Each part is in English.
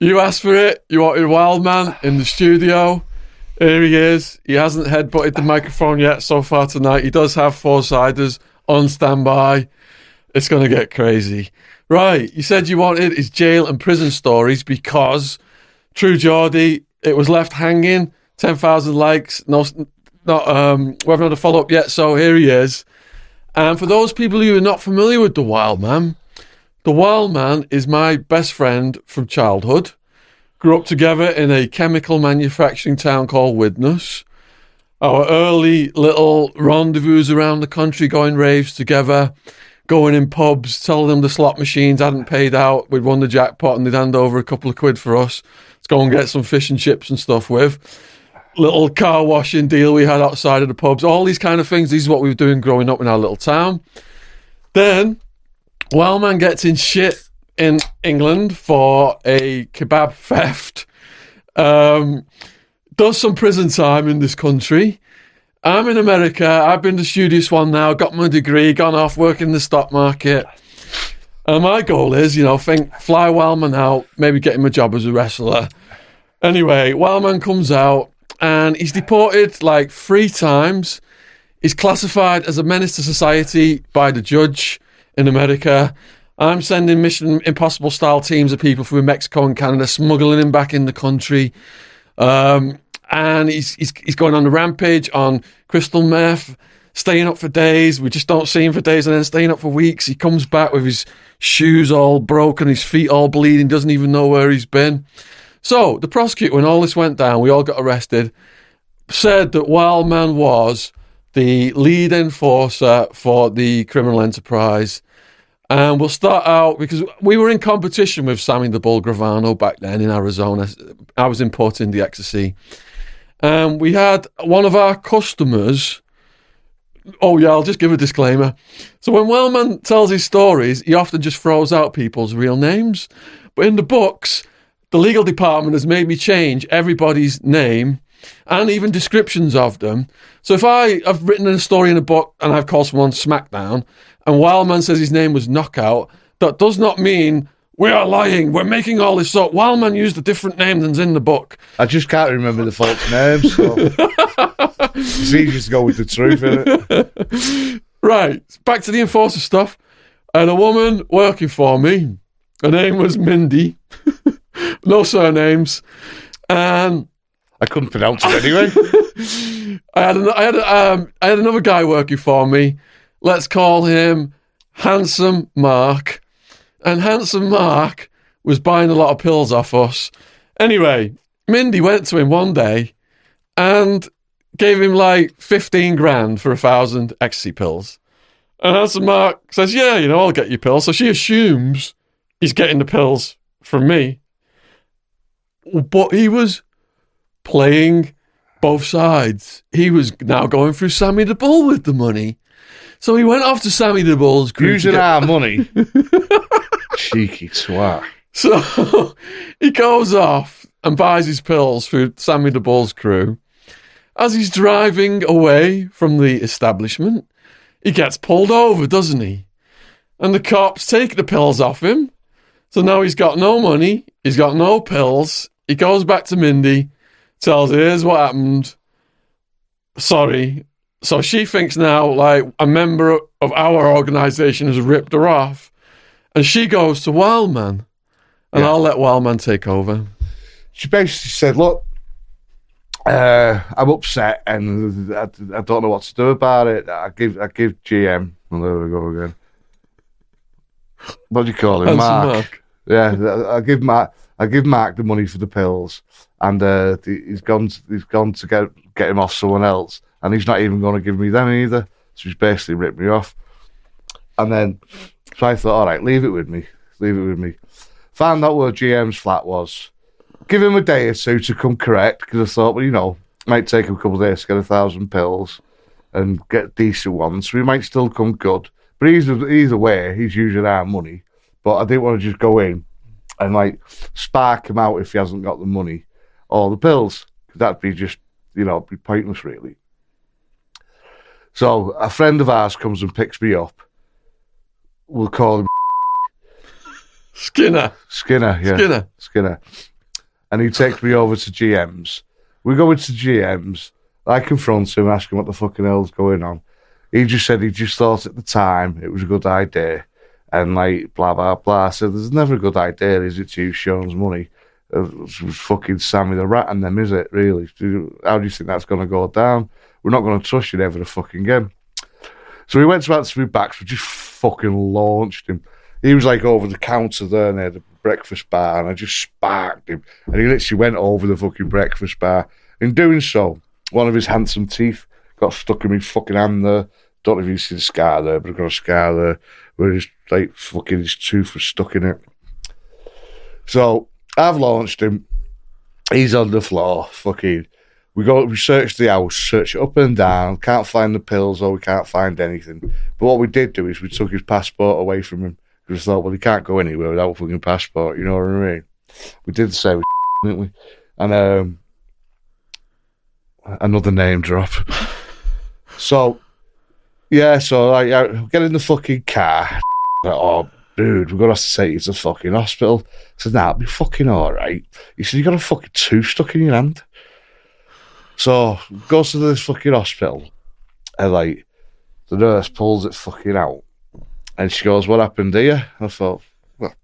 You asked for it. You wanted Wildman in the studio. Here he is. He hasn't headbutted the microphone yet so far tonight. He does have four siders on standby. It's going to get crazy. Right. You said you wanted his jail and prison stories because True Geordie, it was left hanging. 10,000 likes. No, not, um, we haven't had a follow up yet. So here he is. And for those people who are not familiar with the Wild Man, the Wild Man is my best friend from childhood. Grew up together in a chemical manufacturing town called Widnes. Our early little rendezvous around the country, going raves together, going in pubs, telling them the slot machines hadn't paid out. We'd won the jackpot and they'd hand over a couple of quid for us. Let's go and get some fish and chips and stuff with. Little car washing deal we had outside of the pubs, all these kind of things. These is what we were doing growing up in our little town. Then Wildman gets in shit in England for a kebab theft. Um, does some prison time in this country. I'm in America. I've been the studious one now, got my degree, gone off working the stock market. And my goal is, you know, think fly Wildman out, maybe get him a job as a wrestler. Anyway, Wildman comes out and he's deported like three times. He's classified as a menace to society by the judge in America. I'm sending Mission Impossible style teams of people from Mexico and Canada, smuggling him back in the country. Um, and he's, he's he's going on a rampage on crystal meth, staying up for days. We just don't see him for days, and then staying up for weeks. He comes back with his shoes all broken, his feet all bleeding, doesn't even know where he's been. So the prosecutor, when all this went down, we all got arrested. Said that Wildman was the lead enforcer for the criminal enterprise. And we'll start out because we were in competition with Sammy the Bull Gravano back then in Arizona. I was importing the ecstasy. And um, we had one of our customers. Oh, yeah, I'll just give a disclaimer. So when Wildman tells his stories, he often just throws out people's real names. But in the books, the legal department has made me change everybody's name and even descriptions of them. So if I have written a story in a book and I've called someone Smackdown, and Wildman says his name was Knockout, that does not mean we are lying. We're making all this up. Wildman used a different name than's in the book. I just can't remember the folks' names. So it's easier to go with the truth, isn't it? Right, back to the enforcer stuff. And a woman working for me, her name was Mindy, no surnames, and I couldn't pronounce it anyway. I had an, I had um, I had another guy working for me. Let's call him Handsome Mark. And Handsome Mark was buying a lot of pills off us. Anyway, Mindy went to him one day and gave him like 15 grand for a thousand ecstasy pills. And Handsome Mark says, Yeah, you know, I'll get you pills. So she assumes he's getting the pills from me. But he was playing both sides. He was now going through Sammy the Bull with the money. So he went off to Sammy the Bull's crew. Using get- our money. Cheeky swat. So he goes off and buys his pills through Sammy the Bull's crew. As he's driving away from the establishment, he gets pulled over, doesn't he? And the cops take the pills off him. So now he's got no money, he's got no pills. He goes back to Mindy, tells her, here's what happened. Sorry. So she thinks now, like, a member of our organization has ripped her off. And she goes to Wildman. And Yeah. I'll let Wildman take over. She basically said, Look, uh, I'm upset and I, I don't know what to do about it. I give I give GM, well, there we go again. What do you call him? Mark. Mark. Yeah, I give Mark. I give Mark the money for the pills, and uh, he's gone. To, he's gone to get get him off someone else, and he's not even going to give me them either. So he's basically ripped me off. And then, so I thought, all right, leave it with me. Leave it with me. Found out where GM's flat was. Give him a day or two to come correct, because I thought, well, you know, might take him a couple of days to get a thousand pills and get decent ones. So he might still come good. But either, either way, he's using our money. But I didn't want to just go in and like spark him out if he hasn't got the money or the pills. Cause that'd be just, you know, be pointless, really. So a friend of ours comes and picks me up. We'll call him. Skinner. Skinner, yeah. Skinner. Skinner. And he takes me over to GM's. We go into GM's. I confront him, ask him what the fucking hell's going on. He just said he just thought at the time it was a good idea. And like, blah, blah, blah. I said, there's never a good idea, is it, to use Sean's money? Uh, It was fucking Sammy the Rat and them, is it, really? How do you think that's going to go down? We're not going to trust you ever fucking again. So we went to backs. We just fucking launched him. He was like over the counter there near the breakfast bar, and I just sparked him. And he literally went over the fucking breakfast bar. In doing so, one of his handsome teeth got stuck in my fucking hand there. Don't know if you see the scar there, but I've got a scar there where his like fucking his tooth was stuck in it. So I've launched him. He's on the floor, fucking. We go, we search the house, search up and down, can't find the pills or we can't find anything. But what we did do is we took his passport away from him because we thought, well, he can't go anywhere without a fucking passport, you know what I mean? We did same, didn't we? And um, another name drop. so, yeah, so like, yeah, get in the fucking car. Like, oh, dude, we're gonna have to take you to the fucking hospital. I said, nah, it'll be fucking alright. He said, you got a fucking tooth stuck in your hand. So, goes to this fucking hospital, and like, the nurse pulls it fucking out. And she goes, What happened here? I thought, Well,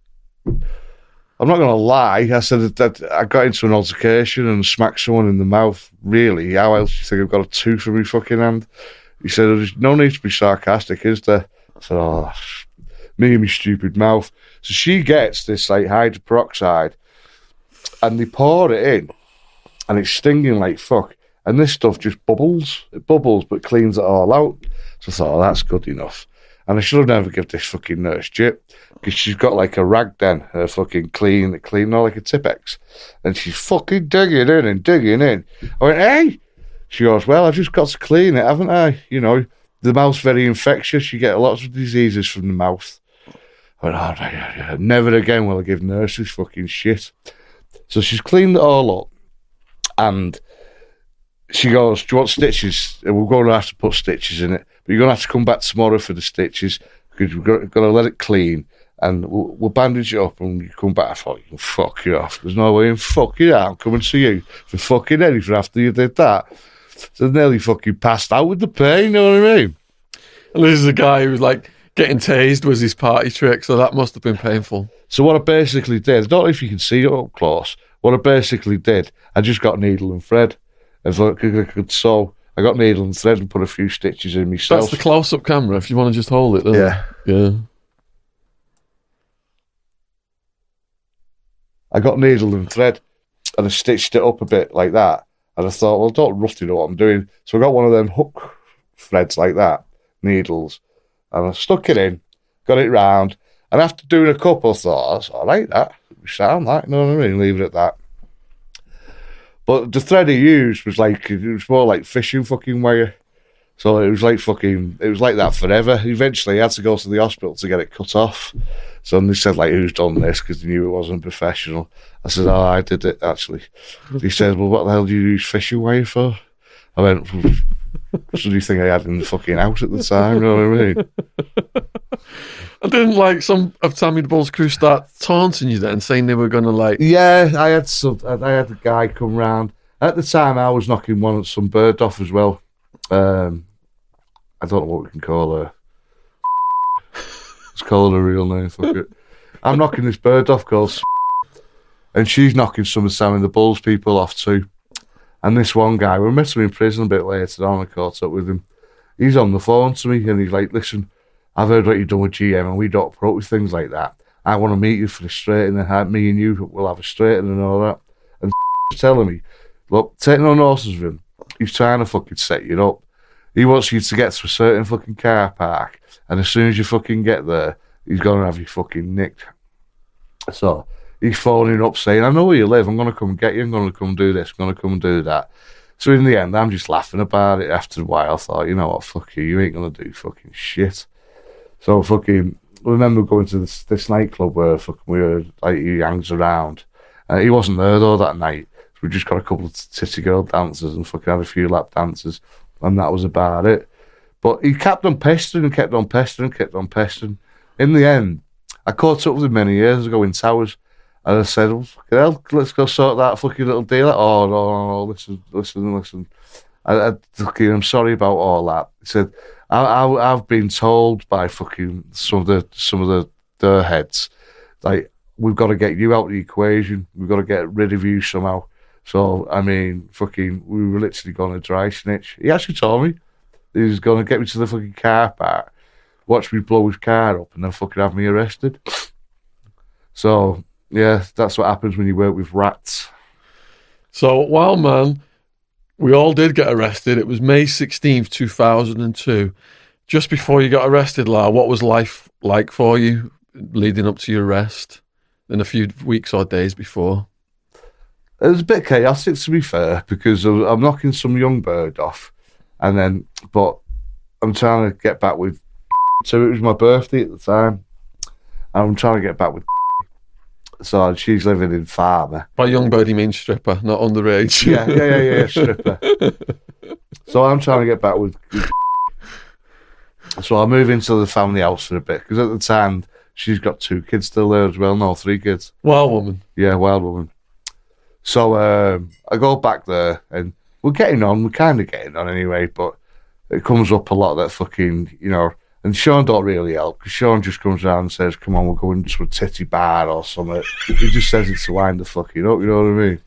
I'm not to lie. I said that, I got into an altercation and smacked someone in the mouth. Really? How else do you think I've got a tooth in my fucking hand? He said, There's no need to be sarcastic, is there? I said, Oh, me and my stupid mouth. So she gets this like hydroperoxide and they pour it in and it's stinging like fuck. And this stuff just bubbles. It bubbles but cleans it all out. So I thought, oh, that's good enough. And I should have never given this fucking nurse jip because she's got like a rag then, her fucking clean, clean, not like a Tippex. And she's fucking digging in and digging in. I went, hey! She goes, well, I've just got to clean it, haven't I? You know, the mouth's very infectious. You get lots of diseases from the mouth. I went, oh, yeah, yeah. never again will I give nurses fucking shit. So she's cleaned it all up. And she goes, Do you want stitches? We're going to have to put stitches in it, but you're going to have to come back tomorrow for the stitches because we're going to let it clean and we'll, we'll bandage it up and you come back. I thought, You can fuck you off. There's no way in fuck you out. I'm coming to you for fucking anything after you did that. So I nearly fucking passed out with the pain, you know what I mean? And this is a guy who was like getting tased was his party trick, so that must have been painful. So what I basically did, I don't know if you can see it up close. What I basically did, I just got needle and thread, so I could, sew. I got needle and thread and put a few stitches in myself. That's the close-up camera. If you want to just hold it, doesn't yeah, it? yeah. I got needle and thread, and I stitched it up a bit like that. And I thought, well, I don't roughly know what I'm doing. So I got one of them hook threads like that, needles, and I stuck it in, got it round. And after doing a couple, I thought, that's all right, that sound like, you know what I mean? Leave it at that. But the thread he used was like it was more like fishing fucking wire. So it was like fucking it was like that forever. Eventually, he had to go to the hospital to get it cut off. So they said like, "Who's done this?" Because they knew it wasn't professional. I said, "Oh, I did it actually." He said, "Well, what the hell do you use fishing wire for?" I went, "Well, "What do you think I had in the fucking house at the time?" You know what I mean? And didn't like some of Sammy the Bull's crew start taunting you then, saying they were going to like. Yeah, I had some. I had a guy come round at the time. I was knocking one of some bird off as well. Um, I don't know what we can call her. Let's call her a real name. Fuck it. I'm knocking this bird off called, and she's knocking some of Sam and the Bulls people off too. And this one guy, we met him in prison a bit later on. I caught up with him. He's on the phone to me, and he's like, "Listen, I've heard what you've done with GM, and we don't with things like that. I want to meet you for the straighten, and me and you will have a straighten and all that." And telling me, "Look, take no notice of him. He's trying to fucking set you up. He wants you to get to a certain fucking car park, and as soon as you fucking get there, he's gonna have you fucking nicked." So he's phoning up saying, I know where you live. I'm going to come get you. I'm going to come do this. I'm going to come and do that. So in the end, I'm just laughing about it. After a while, I thought, you know what, fuck you. You ain't going to do fucking shit. So fucking, I remember going to this, this nightclub where fucking we were, like, he hangs around. Uh, he wasn't there though that night. So we just got a couple of titty girl dancers and fucking had a few lap dances. And that was about it. But he kept on pestering and kept on pestering, kept on pestering. In the end, I caught up with him many years ago in Towers, and I said, well, fucking hell, let's go sort that fucking little deal. out." Oh no, no, no, listen, listen, listen. I, I, fucking, I'm sorry about all that. He said, I, I, I've been told by fucking some of the some of the their heads, like we've got to get you out of the equation. We've got to get rid of you somehow. So I mean, fucking, we were literally going to dry snitch. He actually told me he was going to get me to the fucking car park, watch me blow his car up, and then fucking have me arrested. So yeah, that's what happens when you work with rats. So, Wild Man, we all did get arrested. It was May 16th, 2002. Just before you got arrested, La, what was life like for you leading up to your arrest in a few weeks or days before? It was a bit chaotic, to be fair, because I'm knocking some young bird off, and then, but I'm trying to get back with. So it was my birthday at the time. I'm trying to get back with. So she's living in Farmer. By young bird, you mean stripper, not underage. Yeah, yeah, yeah, yeah, stripper. so I'm trying to get back with. So I move into the family house for a bit because at the time she's got two kids still there as well. No, three kids. Wild woman. Yeah, wild woman. So um, I go back there and we're getting on. We're kind of getting on anyway, but it comes up a lot that fucking, you know. And Sean don't really help because Sean just comes around and says, "Come on, we're going to a titty bar or something." he just says it to wind the fucking up. You know what I mean?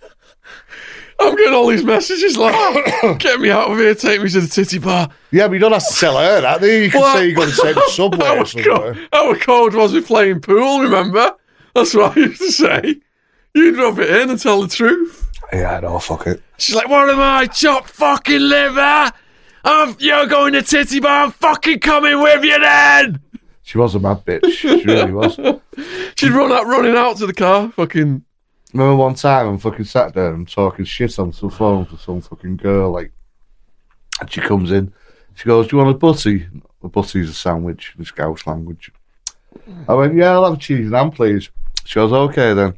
I'm getting all these messages like, get me out of here, take me to the titty bar. Yeah, but you don't have to tell her that. do You You can What? say you're going to take the subway Our, or somewhere. co- our code was we playing pool, remember? That's what I used to say. You'd rub it in and tell the truth. Yeah, no, fuck it. She's like, what am I, chopped fucking liver? I'm, you're going to titty bar, I'm fucking coming with you then! She was a mad bitch. She really was. She'd run out, running out to the car, fucking, Remember one time I'm fucking sat there and I'm talking shit on some phone to some fucking girl, like, and she comes in. She goes, Do you want a butty? A butty's a sandwich in Scouse language. I went, Yeah, I'll have a cheese and ham, please. She goes, Okay then.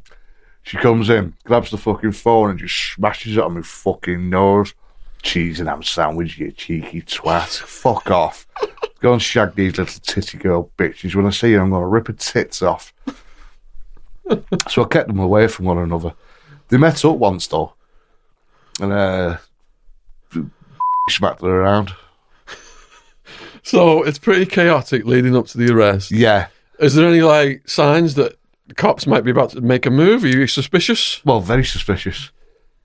She comes in, grabs the fucking phone and just smashes it on my fucking nose. Cheese and ham sandwich, you cheeky twat. Fuck off. Go and shag these little titty girl bitches. When I see her, I'm going to rip her tits off. So I kept them away from one another. They met up once though, and uh, smacked her around. so it's pretty chaotic leading up to the arrest. Yeah, Is there any, like, signs that the cops might be about to make a move? Are you suspicious? well, very suspicious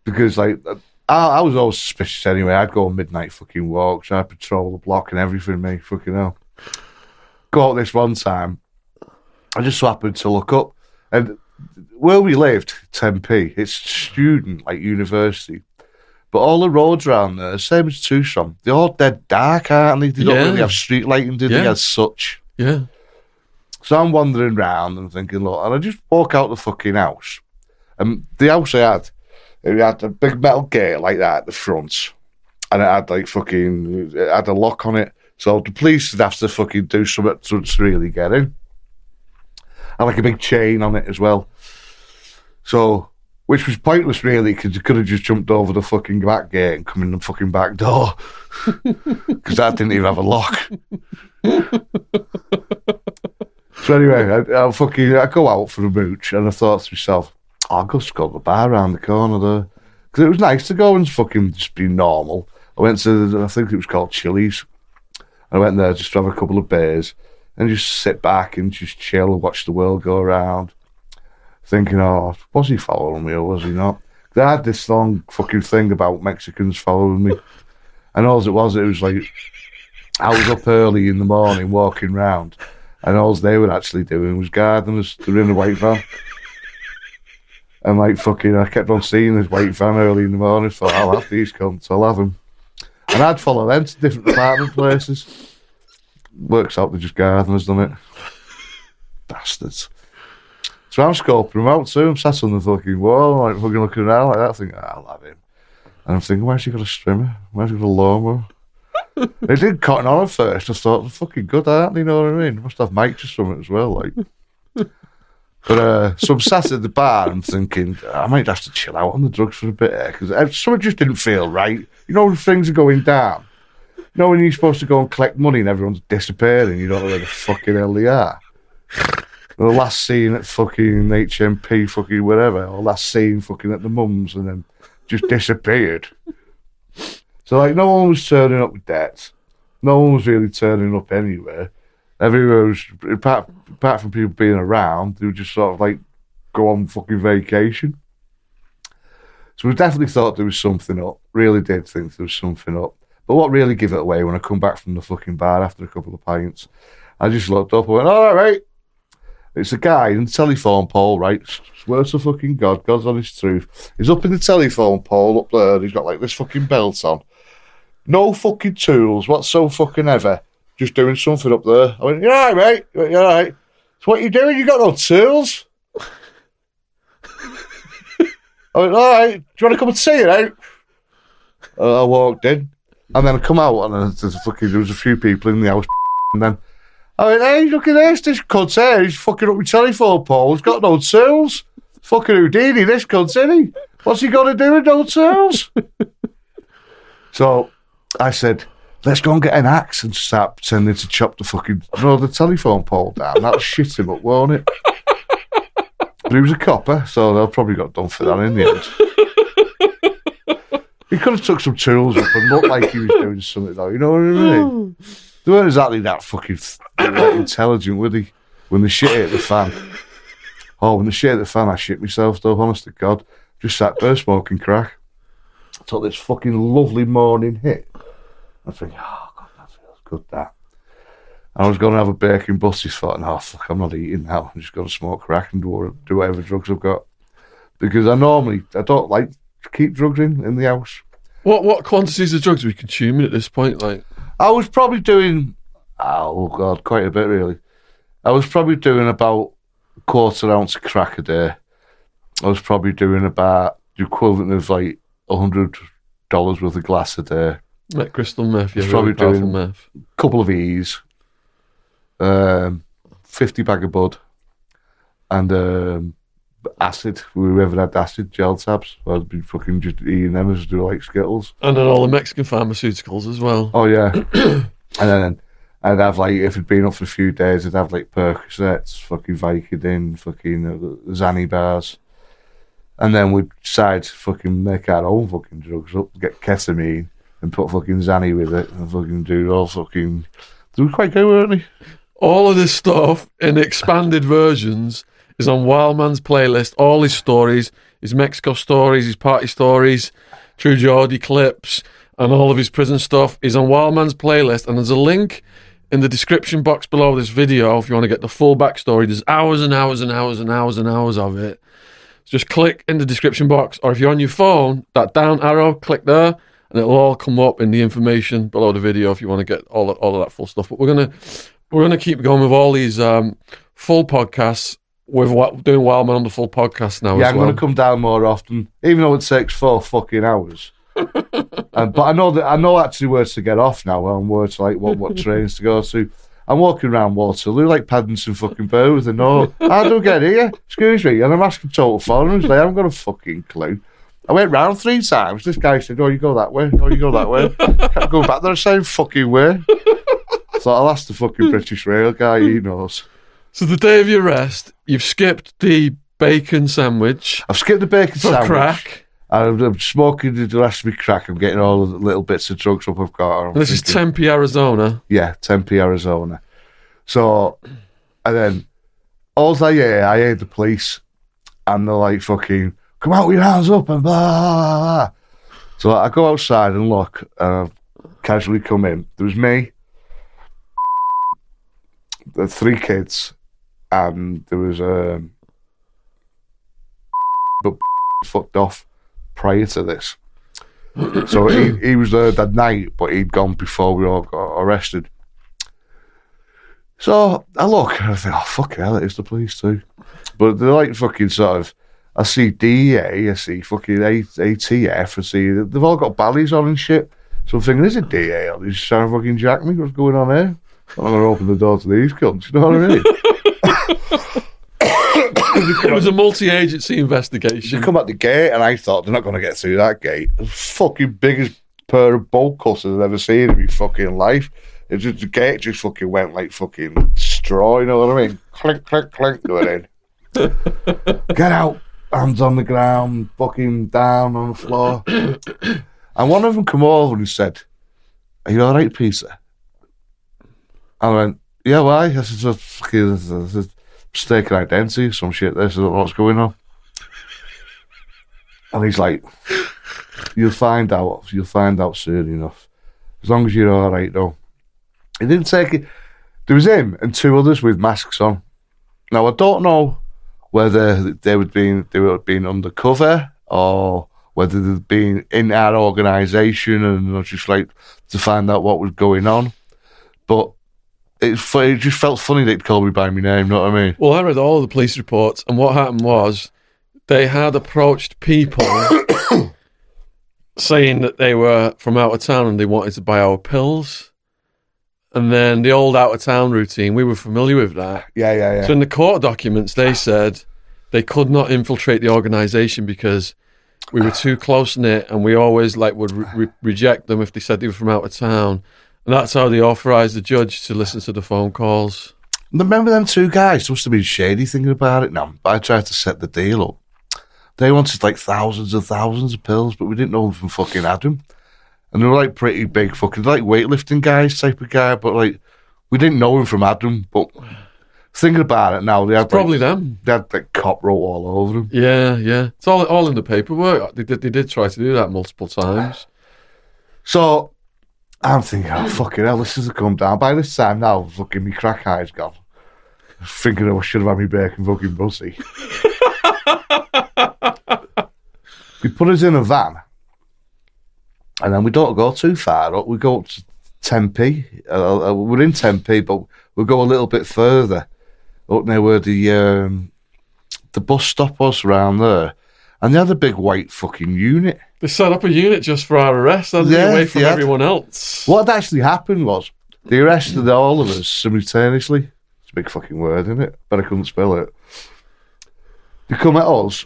because like I, I was always suspicious anyway. I'd go on midnight fucking walks. I'd patrol the block and everything. Me fucking hell. Out this one time. I just so happened to look up, and where we lived, Tempe, it's student like university. But all the roads around there, same as Tucson, they're all dead dark, aren't they? They don't Yeah. really have street lighting, do they, as such? Yeah. So I'm wandering round and thinking, look, and I just walk out the fucking house. And the house I had, it had a big metal gate like that at the front. And it had like fucking, it had a lock on it. So the police would have to fucking do something to, really get in. And like a big chain on it as well. So, which was pointless really, because you could have just jumped over the fucking back gate and come in the fucking back door. Because that didn't even have a lock. So anyway, I, I fucking I go out for a mooch, and I thought to myself, oh, I'll go the bar around the corner there because it was nice to go and fucking just be normal. I went to I think it was called Chili's. I went there just to have a couple of beers and just sit back and just chill and watch the world go around. Thinking, oh, was he following me or was he not? I had this long fucking thing about Mexicans following me, and all it was, it was like I was up early in the morning walking round, and all they were actually doing was guarding us. They're in a white van. And like fucking, I kept on seeing this white van early in the morning. Thought I'll have these cunts. I'll have them. And I'd follow them to different apartment places. Works out they're just gardeners, doesn't it? Bastards. So I'm scoping them out too. I'm sat on the fucking wall, like fucking looking around like that. Thinking, I'll have him. And I'm thinking, where's he got a strimmer? Where's he got a lawnmower? They did cotton on at first. I thought, fucking good, aren't they? You know what I mean? Must have mics or something as well, like. But uh, so I'm sat at the bar and thinking, I might have to chill out on the drugs for a bit because something just didn't feel right. You know, things are going down. You know, when you're supposed to go and collect money and everyone's disappearing, you don't know where the fucking hell they are. the last scene at fucking HMP, fucking whatever, or last scene fucking at the mums, and then just disappeared. So like, no one was turning up with debts. No one was really turning up anywhere. Everywhere was apart, apart from people being around, they would just sort of like go on fucking vacation. So we definitely thought there was something up. Really did think there was something up. But what really gave it away when I come back from the fucking bar after a couple of pints, I just looked up and went, all right, It's a guy in the telephone pole, right? Swear to fucking God, God's honest truth. He's up in the telephone pole up there. and He's got like this fucking belt on. No fucking tools whatsoever fucking ever. Just doing something up there. I went, you all right, mate? He went, you all right? So what you doing? You got no tools? I went, all right. Do you want to come and see it out? Uh, I walked in. And then I come out and there's fucking, there was a few people in the house. And then I went, hey, look at this. This cunt's here. He's fucking up with telephone pole. He's got no tools. Fucking Houdini, this cunt's in he. What's he got to do with no tools? so I said, let's go and get an axe and start pretending to chop the fucking, know, the telephone pole down. That'll shit him up, won't it? But he was a copper, so they'll probably got done for that in the end. He could have took some tools up and looked like he was doing something though, you know what I mean? Hmm. They weren't exactly that fucking like, intelligent, were they? When the shit hit the fan. Oh, when the shit hit the fan, I shit myself though, honest to God. Just sat there smoking crack. Took this fucking lovely morning hit. I think, oh God, that feels good that. I was going to have a bacon butty thought, no, fuck, I'm not eating now. I'm just going to smoke crack and do, do whatever drugs I've got. Because I normally, I don't like to keep drugs in, in the house. What what quantities of drugs are we consuming at this point? Like, I was probably doing, oh God, quite a bit really. I was probably doing about a quarter ounce of crack a day. I was probably doing about the equivalent of like a hundred dollars worth of glass a day. Like crystal meth, yeah, really probably powerful doing- meth. couple of E's, um, 50 bag of bud, and um, acid. We ever had acid gel tabs. I'd be fucking just eating them as do like Skittles. And then all the Mexican pharmaceuticals as well. Oh, yeah. and then I'd have like, if it'd been up for a few days, I'd have like Percocets, fucking Vicodin, fucking uh, Xanny bars. And then we'd decide to fucking make our own fucking drugs up, get ketamine, and put fucking Xanny with it, and fucking do all fucking. They were quite good, weren't they? All of this stuff in expanded versions is on Wildman's playlist. All his stories, his Mexico stories, his party stories, True Geordie clips, and all of his prison stuff is on Wildman's playlist. And there's a link in the description box below this video if you want to get the full backstory. There's hours and hours and hours and hours and hours of it. So just click in the description box, or if you're on your phone, that down arrow, click there, and it'll all come up in the information below the video if you want to get all of, all of that full stuff. But we're gonna we're gonna keep going with all these um, full podcasts. With what doing Wildman on the full podcast now Yeah, I'm well. to come down more often, even though it takes four fucking hours. um, but I know that I know actually where to get off now. and where to like what what trains to go to. I'm walking around Waterloo like Paddington fucking Bear with a note. How do I get here? Excuse me. And I'm asking total foreigners. They haven't got a fucking clue. I went round three times. This guy said, "Oh, you go that way. Oh, you go that way." Kept going back there the same fucking way. So I'll ask the fucking British Rail guy. He knows. so the day of your rest, you've skipped the bacon sandwich I've skipped the bacon for sandwich. crack. I'm, I'm smoking the rest of me crack. I'm getting all the little bits of drugs up I've got. And this is Tempe, Arizona. yeah, Tempe, Arizona. So, and then all I hear, I hear the police, and they're like, "Fucking come out with your hands up!" and blah. blah, blah. So I go outside and look, and I casually come in. There was me, the three kids, and there was um, but fucked off prior to this. So he, he was there that night, but he'd gone before we all got arrested. So I look and I think, oh fuck hell, it is the police too. But they're like fucking sort of. I see DEA, I see fucking A- ATF, I see they've all got ballys on and shit. So I'm thinking, is it DEA? Are they just trying to fucking jack me? What's going on here? I'm not gonna open the door to these cunts. You know what I mean? It was a multi-agency investigation. You come at the gate, and I thought they're not going to get through that gate. The fucking biggest pair of bolt cutters I've ever seen in my fucking life. It just the gate just fucking went like fucking straw. You know what I mean? clink, clink, clink, going in. Get out. Hands on the ground, fucking down on the floor. and one of them come over and said, Are you all right, Peter? I went, Yeah, why? This is a fucking this is a mistaken identity, some shit. This is what's going on. And he's like, You'll find out. You'll find out soon enough. As long as you're all right, though. He didn't take it. There was him and two others with masks on. Now I don't know whether they would been they were being undercover or whether they'd been in our organisation and just like to find out what was going on. But it, it just felt funny they'd call me by my name. Know what I mean? Well, I read all the police reports, and what happened was they had approached people saying that they were from out of town and they wanted to buy our pills. And then the old out of town routine, we were familiar with that. Yeah, yeah, yeah. So in the court documents, they ah. said they could not infiltrate the organisation because we were too close knit, and we always like would re- re- reject them if they said they were from out of town. And that's how they authorised the judge to listen to the phone calls. Remember them two guys? Must have been shady thinking about it now. I tried to set the deal up. They wanted like thousands and thousands of pills, but we didn't know them from fucking Adam. And they were like pretty big fucking like weightlifting guys type of guy, but like we didn't know him from Adam. But thinking about it now, they had like, Probably them. they had like cop wrote all over them. Yeah, yeah. It's all all in the paperwork. They did they did try to do that multiple times. So I'm thinking, oh fucking hell, this is a come down. By this time now, fucking me crack eyes gone. Thinking I should have had me bacon fucking pussy. they put us in a van, and then we don't go too far up. We go up to Tempe. Uh, uh, we're in Tempe, but we'll go a little bit further up near where the um, the bus stop was around there, and they had a big white fucking unit. They set up a unit just for our arrest, hadn't they, Yeah, away from everyone else. What had actually happened was they arrested all of us simultaneously. It's a big fucking word, isn't it? But I couldn't spell it. They come at us.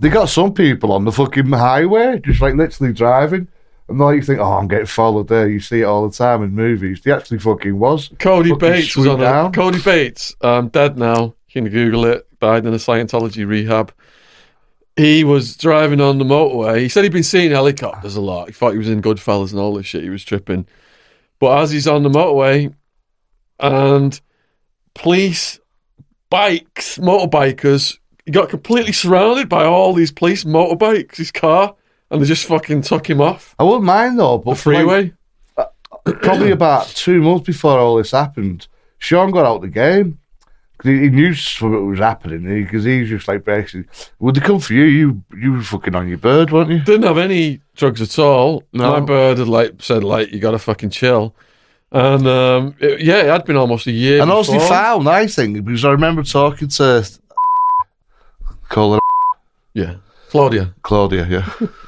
They got some people on the fucking highway, just like literally driving. And now you think, oh, I'm getting followed there. You see it all the time in movies. They actually fucking was. Cody Fucking Bates was on down. it. Cody Bates, um, dead now. You can Google it. Died in a Scientology rehab. He was driving on the motorway. He said he'd been seeing helicopters a lot. He thought he was in Goodfellas and all this shit. He was tripping. But as he's on the motorway, and police, bikes, motorbikers, he got completely surrounded by all these police motorbikes, his car, and they just fucking took him off I wouldn't mind though, but the freeway. like, probably about two months before all this happened, Sean got out the game. 'Cause He, he knew something was happening because he was just like basically, would they come for you? You you were fucking on your bird, weren't you? didn't have any drugs at all. No. My bird had like said like you got to fucking chill, and um, it- yeah, it had been almost a year. And also, found, I think, because I remember talking to call her yeah, Claudia. Claudia, yeah.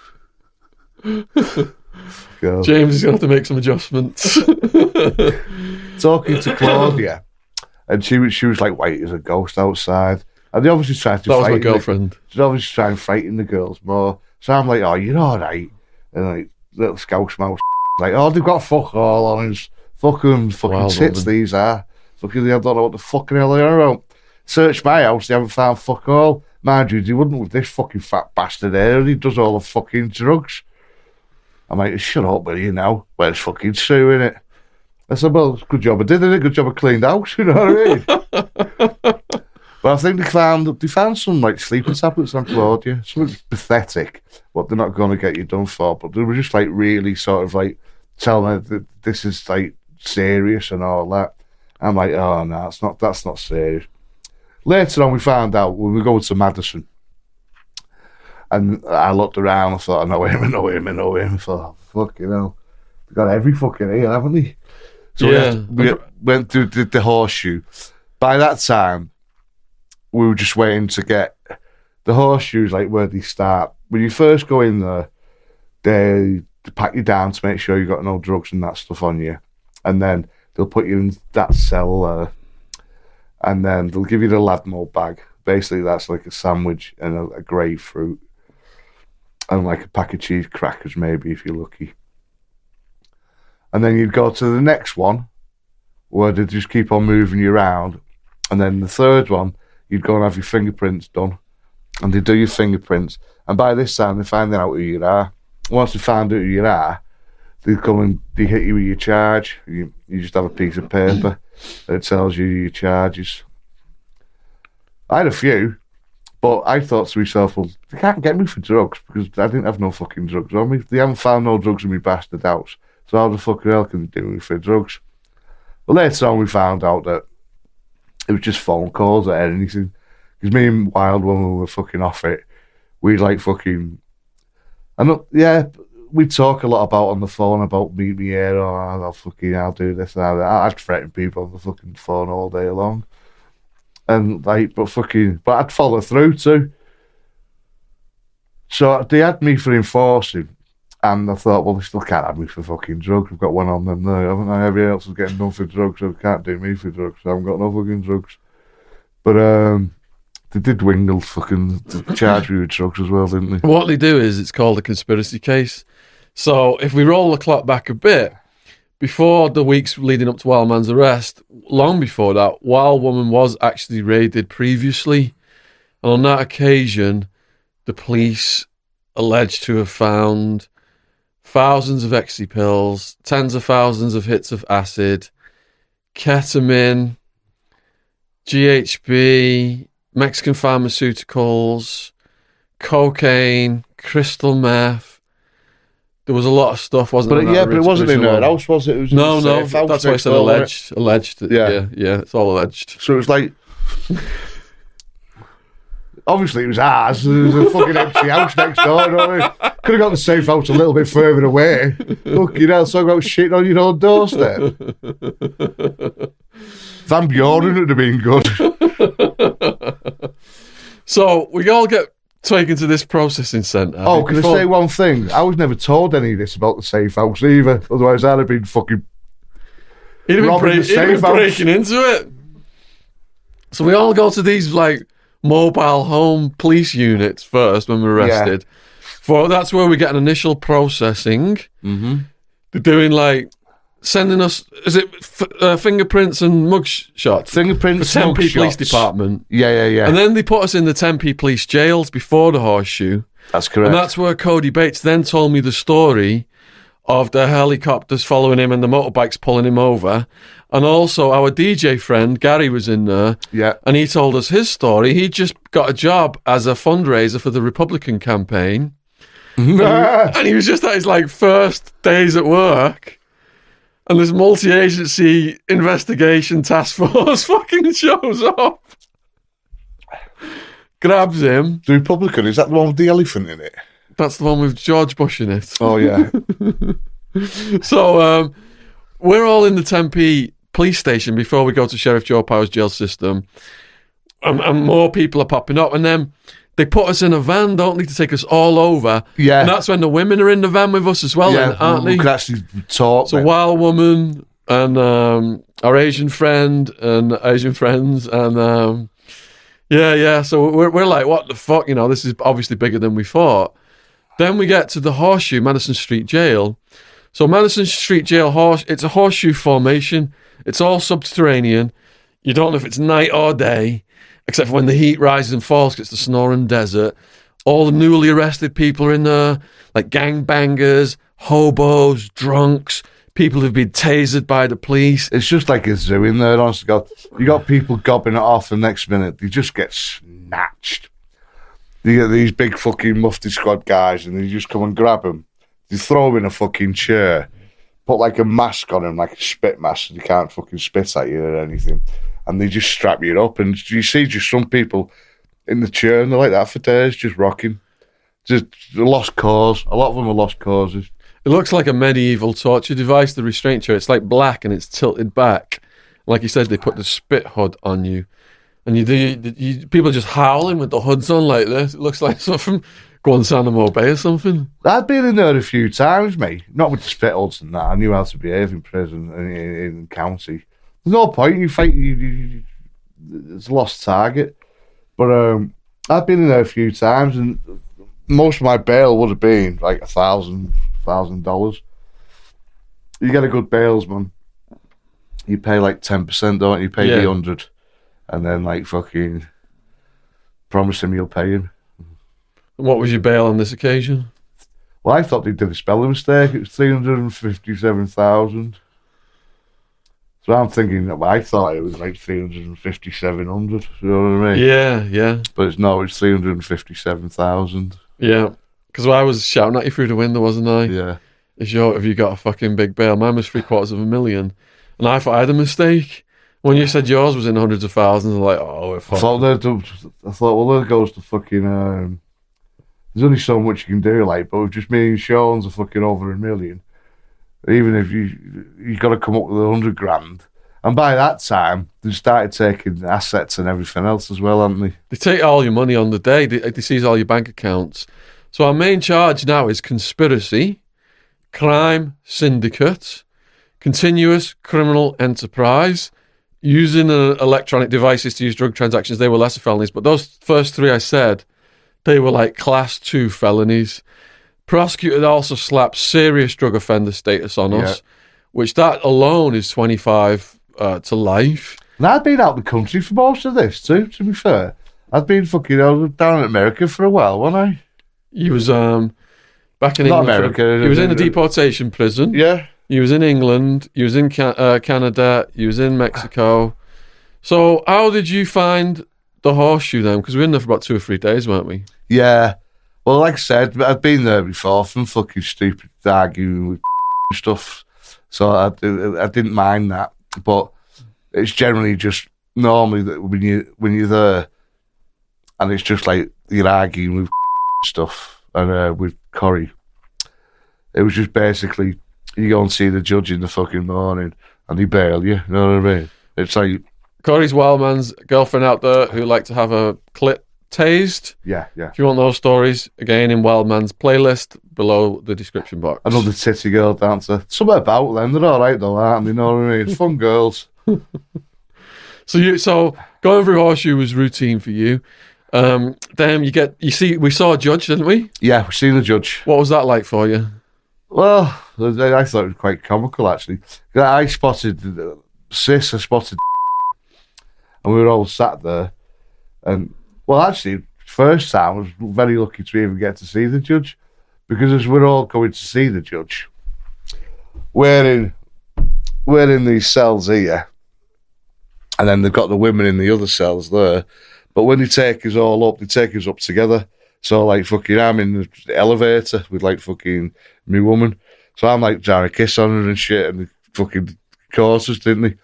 Girl. James is gonna have to make some adjustments. talking to Claudia, and she was she was like "Wait, there's a ghost outside, and they obviously tried to that was my frighten the- girlfriend. She's obviously trying to frighten the girls more. So I'm like, oh, you're all right. And like, little scouse mouse, like, oh, they've got fuck all on his Fucking fucking Wild tits woman. these are. Fucking, they don't know what the fucking hell they are about. Search my house, they haven't found fuck all. Mind you, they wouldn't with this fucking fat bastard here. He does all the fucking drugs. I'm like, shut up, will you now? Where's fucking Sue, in it? I said, well, good job I did it. Good job I cleaned out. you know what I mean? But I think they found they found some like sleeping tablets on Claudia. Something pathetic, what they're not going to get you done for. But they were just like really sort of like telling her that this is like serious and all that. I'm like, oh no, it's not. That's not serious. Later on, we found out when we go to Madison, and I looked around. I thought, I know him, I know him, I know him. I thought, fuck, you know, they got every fucking ear, haven't they? So we, Yeah. to- we went through the, the horseshoe. By that time, we were just waiting to get the horseshoes, like where they start. When you first go in there, they, they pat you down to make sure you've got no drugs and that stuff on you, and then they'll put you in that cell there, and then they'll give you the Ladmo bag. Basically, that's like a sandwich and a, a grapefruit, and like a pack of cheese crackers, maybe if you're lucky. And then you'd go to the next one, where they just keep on moving you around, And then the third one, you'd go and have your fingerprints done. And they'd do your fingerprints. And by this time, they're finding out who you are. Once they find out who you are, they come and they hit you with your charge. You, you just have a piece of paper that tells you your charges. I had a few, but I thought to myself, well, they can't get me for drugs because I didn't have no fucking drugs on me. They haven't found no drugs in me bastard house. So how the fuck hell can they do me for drugs? But later on, we found out that it was just phone calls or anything. Because me and Wild Woman were fucking off it. We'd like fucking. And yeah, we talk a lot about on the phone about meet me here or I'll fucking I'll do this and that. I'd threaten people on the fucking phone all day long. And like, but fucking, but I'd follow through too. So they had me for enforcing, and I thought, well, they still can't have me for fucking drugs. I've got one on them there, haven't I? Everyone else is getting done for drugs, so they can't do me for drugs. I haven't got no fucking drugs. But um, they did dwindle fucking charge me with drugs as well, didn't they? What they do is it's called a conspiracy case. So if we roll the clock back a bit, before the weeks leading up to Wildman's arrest, long before that, Wild Woman was actually raided previously. And on that occasion, the police alleged to have found thousands of ecstasy pills, tens of thousands of hits of acid, ketamine, GHB, Mexican pharmaceuticals, cocaine, crystal meth. There was a lot of stuff, wasn't But there? yeah, but it wasn't in her house, was it? it was No, no, that's why I said alleged. Alleged. Yeah. yeah, yeah, it's all alleged. So it was like, obviously it was ours. There was a fucking empty house next door. You know what I mean? Could have got the safe house a little bit further away. Look, you know, talk about shit on your own doorstep. Van Buren would have been good. So we all get taken to this processing centre. Oh, can before- I say one thing? I was never told any of this about the safe house either. Otherwise, I'd have been fucking. He'd have been, break- he'd have been breaking into it. So we all go to these like mobile home police units first when we're Yeah. arrested. For that's where we get an initial processing. Mm-hmm. They're doing like sending us is it f- uh, fingerprints and mug sh- shots? The Fingerprints, Tempe Police mugshots. Department. Yeah, yeah, yeah. And then they put us in the Tempe Police jails before the horseshoe. That's correct. And that's where Cody Bates then told me the story of the helicopters following him and the motorbikes pulling him over. And also, our DJ friend Gary was in there, yeah. and he told us his story. He just got a job as a fundraiser for the Republican campaign, and he was just at his like first days at work. And this multi-agency investigation task force fucking shows up, grabs him. The Republican, is that the one with the elephant in it? That's the one with George Bush in it. Oh, yeah. So um, we're all in the Tempe police station before we go to Sheriff Joe Arpaio's jail system, and, and more people are popping up, and then they put us in a van, don't they, to take us all over. Yeah. and that's when the women are in the van with us as well, yeah, then, aren't we they? could actually talk. So then. Wild Woman and um, our Asian friend and Asian friends and um, yeah, yeah. So we're we're like, what the fuck? You know, this is obviously bigger than we thought. Then we get to the Horseshoe, Madison Street Jail. So Madison Street Jail horse, it's a horseshoe formation. It's all subterranean. You don't know if it's night or day, except for when the heat rises and falls. it's the Sonoran Desert. All the newly arrested people are in there, like gangbangers, hobos, drunks, people who've been tasered by the police. It's just like a zoo in there, honest to God. You got people gobbing it off, the next minute they just get snatched. You get these big fucking mufti squad guys, and they just come and grab them. They throw them in a fucking chair, put like a mask on them, like a spit mask, and they can't fucking spit at you or anything. And they just strap you up, and you see just some people in the chair, and they're like that for days, just rocking. Just a lost cause. A lot of them are lost causes. It looks like a medieval torture device, the restraint chair. It's like black and it's tilted back. Like you said, they put the spit hood on you. And you do, you, you, people are just howling with the hoods on like this. It looks like something Guantanamo Bay or something. I'd been in there a few times, mate. Not with the spit hoods and that. I knew how to behave in prison and in, in county. There's no point. You fight. You, you, you, it's a lost target. But um, I've been in there a few times, and most of my bail would have been like a thousand, thousand dollars. You get a good bailsman. You pay like ten percent, don't you? You pay Yeah. the hundred, and then like fucking promise him you'll pay him. What was your bail on this occasion? Well, I thought they did a spelling mistake. It was three hundred and fifty-seven thousand. So I'm thinking that I thought it was like three hundred and fifty-seven hundred. You know what I mean? Yeah, yeah, But it's no, it's three hundred and fifty-seven thousand. yeah. Because I was shouting at you through the window, wasn't I? Yeah. Is your have you got a fucking big bail? Mine was three quarters of a million, and I thought I had a mistake. When you said yours was in hundreds of thousands, I'm like, oh, I thought there, I thought, well, there goes the fucking. Um, there's only so much you can do, like, but with just me and Sean's are fucking over a million. Even if you you got to come up with a hundred grand, and by that time they started taking assets and everything else as well, haven't they? They take all your money on the day. They, they seize all your bank accounts. So our main charge now is conspiracy, crime syndicate, continuous criminal enterprise, using uh, electronic devices to use drug transactions. They were lesser felonies, but those first three I said, they were like class two felonies. Prosecutor also slapped serious drug offender status on us, which that alone is 25 uh, to life. And I'd been out the country for most of this too. To be fair, I'd been fucking down in America for a while, wasn't I? He was um back in Not England. for- America, he was in a uh, deportation prison. Yeah. He was in England. He was in Ca- uh, Canada. He was in Mexico. So how did you find the horseshoe then? Because we were in there for about two or three days, weren't we? Yeah. Well, like I said, I'd been there before from fucking stupid arguing with stuff. So I, I didn't mind that. But it's generally just normally that when you when you're there, and it's just like you're arguing with stuff and uh, with Corey. It was just basically you go and see the judge in the fucking morning and he bail you. You know what I mean? It's like Corey's Wildman's girlfriend out there who like to have a clit tased. yeah, yeah. If you want those stories, again in Wildman's playlist below the description box. Another titty girl dancer. Something about them. They're all right though, aren't they? You know what I mean? Fun girls. So you so going through horseshoe was routine for you. Um, then you get you see we saw a judge, didn't we? Yeah, we've seen the judge. What was that like for you? Well, I I thought it was quite comical actually. I spotted uh, sis, I spotted, and we were all sat there. And well, actually, first time I was very lucky to even get to see the judge because as we're all going to see the judge, we're in we're in these cells here, and then they've got the women in the other cells there. But when they take us all up, they take us up together. So like fucking, I'm in the elevator with like fucking my woman. So I'm like trying to kiss on her and shit, and fucking caught us, didn't they?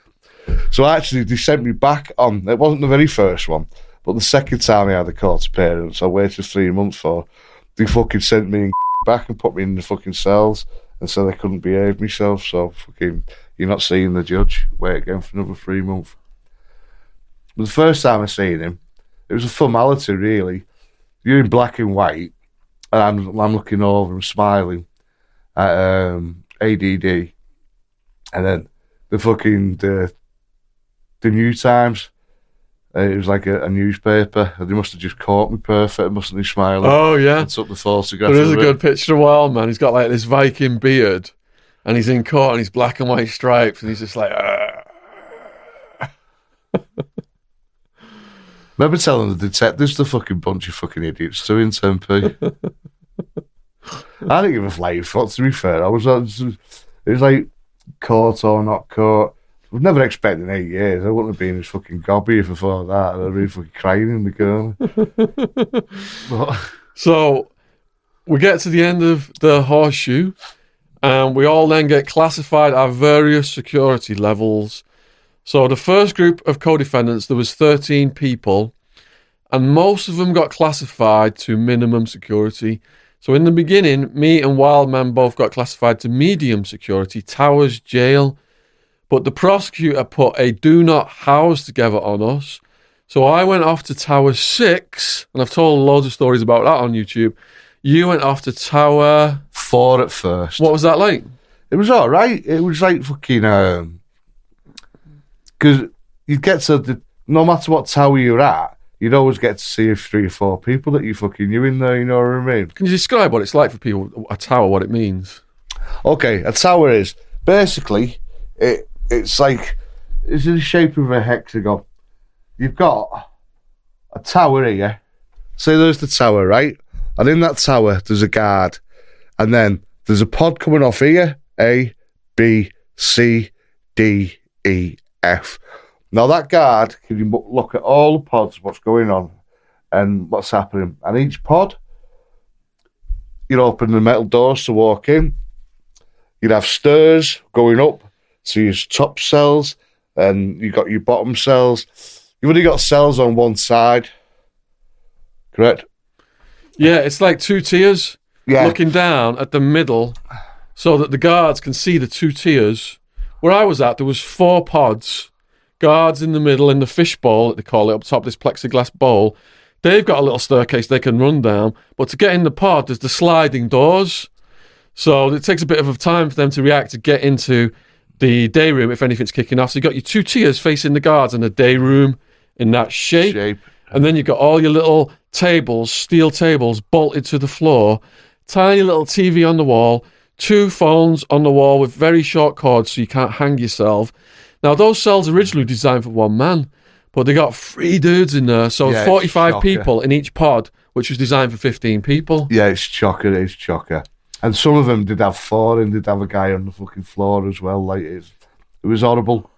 So actually, they sent me back on. It wasn't the very first one, but the second time I had a court appearance, I waited three months for. They fucking sent me back and put me in the fucking cells and said I couldn't behave myself. So fucking, you're not seeing the judge. Wait again for another three months. But the first time I seen him, it was a formality really. You're in black and white, and I'm I'm looking over and smiling at um, ADD, and then the fucking the the New Times. Uh, It was like a, a newspaper. and They must have just caught me perfect, mustn't they? Smiling. Oh yeah, and took the photograph. there is a good picture of Wildman. He's got like this Viking beard, and he's in court, and he's black and white stripes, and he's just like. Remember telling the detectives the fucking bunch of fucking idiots too in Tempe. I didn't give a flying fuck. To be fair, I was. I was it was like caught or not caught. I was never expecting eight years. I wouldn't have been as fucking gobby if I thought that. I'd been fucking crying in the corner. but, So we get to the end of the horseshoe, and we all then get classified at various security levels. So the first group of co-defendants, there was 13 people, and most of them got classified to minimum security. So in the beginning, me and Wildman both got classified to medium security, Towers Jail. But the prosecutor put a do not house together on us. So I went off to Tower 6, and I've told loads of stories about that on YouTube. You went off to Tower. four at first. What was that like? It was all right. It was like fucking um, because you get to the no matter what tower you're at, you'd always get to see three or four people that you fucking knew in there. You know what I mean? Can you describe what it's like for people, a tower, what it means? Okay, a tower is basically it. It's like it's in the shape of a hexagon, you've got a tower here. So there's the tower, right? And in that tower, there's a guard. And then there's a pod coming off here A, B, C, D, E, F. Now, that guard can you look at all the pods, what's going on, and what's happening. And each pod, you'd open the metal doors to walk in. You'd have stairs going up to your top cells, and you got your bottom cells. You've only got cells on one side, correct? Yeah, it's like two tiers Yeah. looking down at the middle so that the guards can see the two tiers. Where I was at, there was four pods, guards in the middle in the fishbowl, that they call it, up top of this plexiglass bowl. They've got a little staircase they can run down, but to get in the pod, there's the sliding doors. So it takes a bit of a time for them to react to get into the day room if anything's kicking off. So you've got your two tiers facing the guards and a day room in that shape. Shape. And then you've got all your little tables, steel tables bolted to the floor, tiny little TV on the wall, two phones on the wall with very short cords so you can't hang yourself. Now, those cells originally designed for one man, but they got three dudes in there. So Yeah, 45 people in each pod, which was designed for 15 people. Yeah, it's chocker, it's chocker. And some of them did have four and did have a guy on the fucking floor as well. Like it's, it was horrible.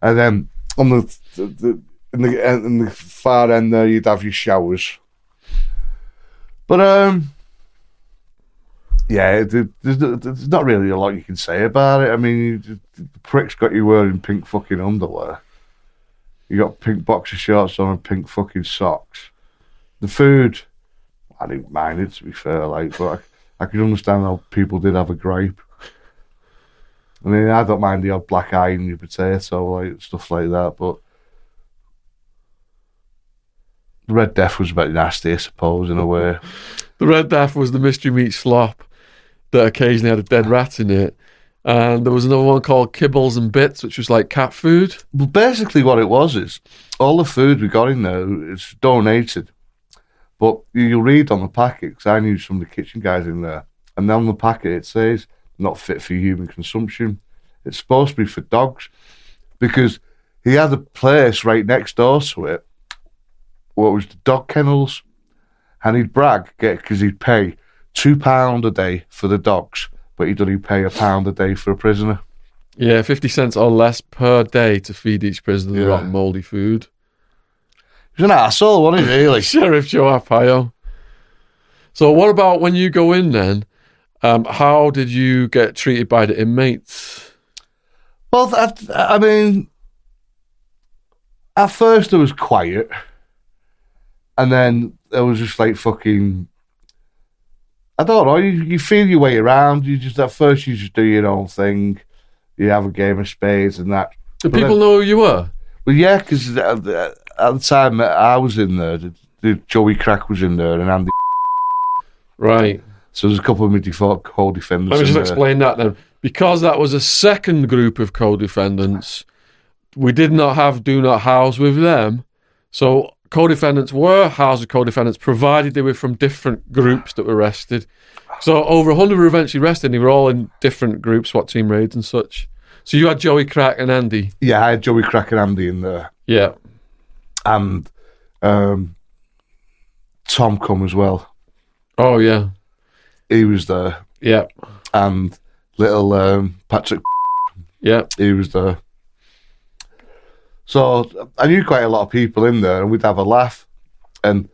And then on the, the, the in the in the far end there, you'd have your showers. But um, yeah, there's, there's not really a lot you can say about it. I mean, the prick's got you wearing pink fucking underwear. You got pink boxer shorts on and pink fucking socks. The food, I didn't mind it to be fair, like, but I, could understand how people did have a gripe. I mean, I don't mind the odd black eye in your potato, like stuff like that, but the Red Death was a bit nasty, I suppose, in a way. The Red Death was the mystery meat slop that occasionally had a dead rat in it. And there was another one called Kibbles and Bits, which was like cat food. Well, basically, what it was is all the food we got in there is donated. But you'll read on the packet, because I knew some of the kitchen guys in there, and then on the packet it says not fit for human consumption. It's supposed to be for dogs because he had a place right next door to it, what was the dog kennels, and he'd brag get because he'd pay two pound a day for the dogs, but he'd only pay a pound a day for a prisoner. Yeah, 50 cents or less per day to feed each prisoner Yeah. rotten, mouldy food. He was an asshole, wasn't he? Really? Sheriff Joe Arpaio. So, what about when you go in then? Um, how did you get treated by the inmates? Well, that, I mean, at first it was quiet, and then it was just like fucking. I don't know. You, you feel your way around. You just at first you just do your own thing. You have a game of spades and that. Did Well, people know who you were? Well, yeah, because at, the- time I was in there, the, the Joey Crack was in there, and Andy. Right. So there's a couple of my default co-defenders. Let me just explain that then. Because that was a second group of co defendants, we did not have do not house with them. So co defendants were housed with co defendants, provided they were from different groups that were arrested. So over 100 were eventually arrested, and they were all in different groups, SWAT team raids and such. So you had Joey Crack and Andy. Yeah, I had Joey Crack and Andy in there. Yeah. And um, Tom come as well. Oh, yeah. He was there, Yeah. and little um, Patrick, Yeah. he was there. So I knew quite a lot of people in there, and we'd have a laugh. And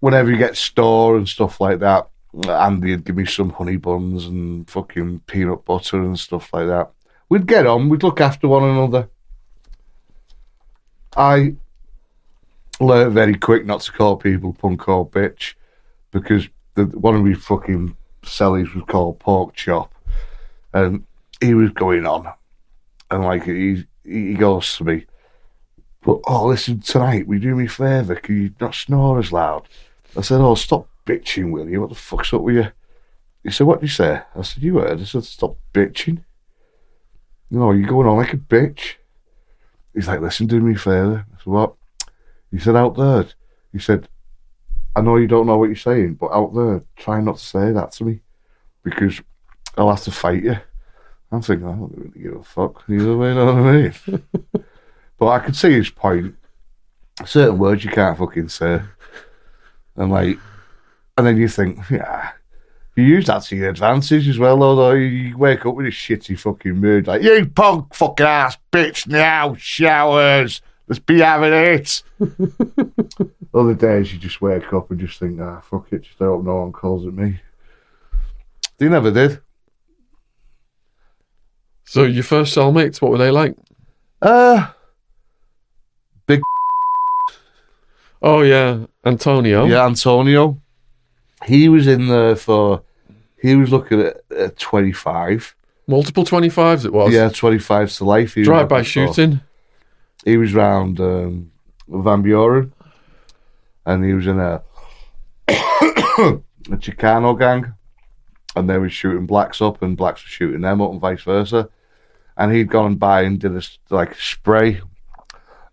whenever you get store and stuff like that, Andy'd give me some honey buns and fucking peanut butter and stuff like that. We'd get on, we'd look after one another. I learned very quick not to call people punk or bitch because the, one of my fucking cellies was called Pork Chop, and he was going on, and like he he goes to me, but oh listen tonight, you do me a favour? Can you not snore as loud? I said, oh stop bitching, will you? What the fuck's up with you? He said, what did you say? I said, you heard. I said, stop bitching. No, you're going on like a bitch. He's like, listen, do me a favour. I said, what? He said, out there. He said, I know you don't know what you're saying, but out there, try not to say that to me because I'll have to fight you. I'm thinking, I don't really give a fuck either way, you know what I mean? but I could see his point. certain words you can't fucking say, and like, and then you think, yeah, you use that to your advantage as well. Although you wake up with a shitty fucking mood, like you punk fucking ass bitch now showers. Let's be having it. Other days you just wake up and just think, ah, fuck it, just hope no one calls at me. They never did. So your first cellmates, what were they like? Uh big Oh yeah, Antonio. yeah, Antonio. He was in there for he was looking at, at twenty five. Multiple twenty fives it was. Yeah, twenty fives to life. He Drive by shooting. for. He was round um, Van Buren and he was in a a Chicano gang and they were shooting blacks up and blacks were shooting them up and vice versa. And he'd gone by and did a s- like spray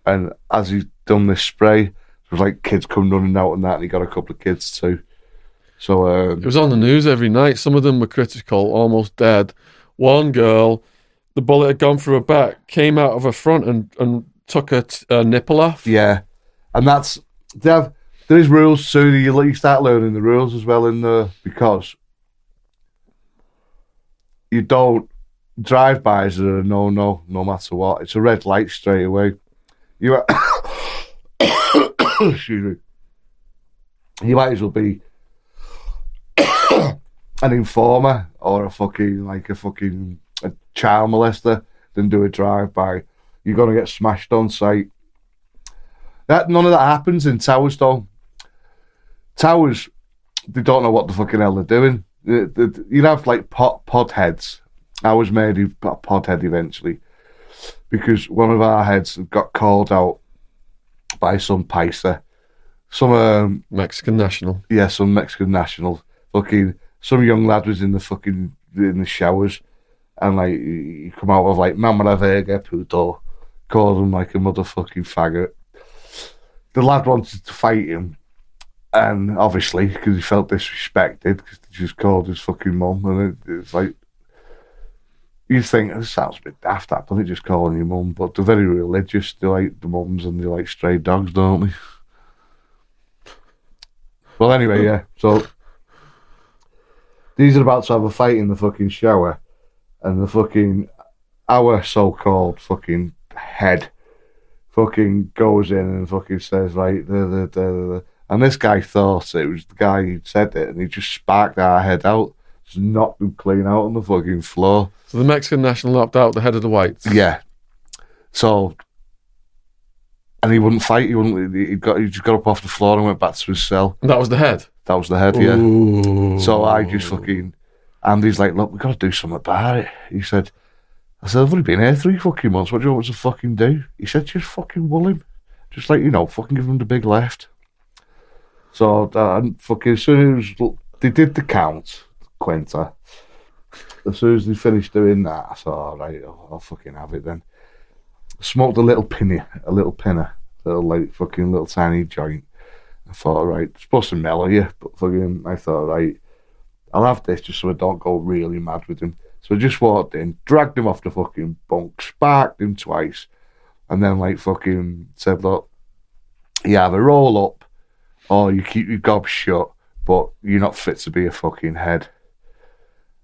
and as he'd done this spray, there was like kids come running out and that and he got a couple of kids too. So um, It was on the news every night. Some of them were critical, almost dead. One girl, the bullet had gone through her back, came out of her front and, and took her t- uh, nipple off. Yeah, and that's they have there is rules too. You you start learning the rules as well in the because you don't drive bys are a no no no matter what. It's a red light straight away. You excuse me. You might as well be an informer or a fucking like a fucking a child molester than do a drive by. You're gonna get smashed on site. That none of that happens in towers though. Towers, they don't know what the fucking hell they're doing. You'd have like pod, pod heads. I was made a pod head eventually because one of our heads got called out by some paisa, some um, Mexican national. yeah, some Mexican national. Fucking some young lad was in the fucking in the showers, and like you come out of like "Mama la verga puto," called him like a motherfucking faggot. The lad wanted to fight him, and obviously because he felt disrespected, because he just called his fucking mum, and it, it's like. You think this sounds a bit daft, that it? Just calling your mum, but they're very religious. They like the mums and they like stray dogs, don't they? Well, anyway, yeah. So these are about to have a fight in the fucking shower, and the fucking our so-called fucking head fucking goes in and fucking says da, da, da, da. and this guy thought it was the guy who said it, and he just sparked our head out, just knocked him clean out on the fucking floor. So the Mexican national knocked out the head of the whites. Yeah. So, and he wouldn't fight. He wouldn't. He got. He just got up off the floor and went back to his cell. And that was the head. That was the head. Yeah. Ooh. So I just fucking. and he's like, look, we've got to do something about it. He said, I said, I've only been here three fucking months. What do you want us to fucking do? He said, just fucking wool him. Just like, you know, fucking give him the big left. So, uh, fucking, as soon as they did the count, Quinta, as soon as they finished doing that, I thought, all right, I'll, I'll fucking have it then. Smoked a little pinny, a little pinner, a little like fucking little tiny joint. I thought, all right, it's supposed to mellow you, but fucking, I thought, right, I'll have this just so I don't go really mad with him. So I just walked in, dragged him off the fucking bunk, sparked him twice, and then like fucking said, look, you either roll up or you keep your gob shut, but you're not fit to be a fucking head.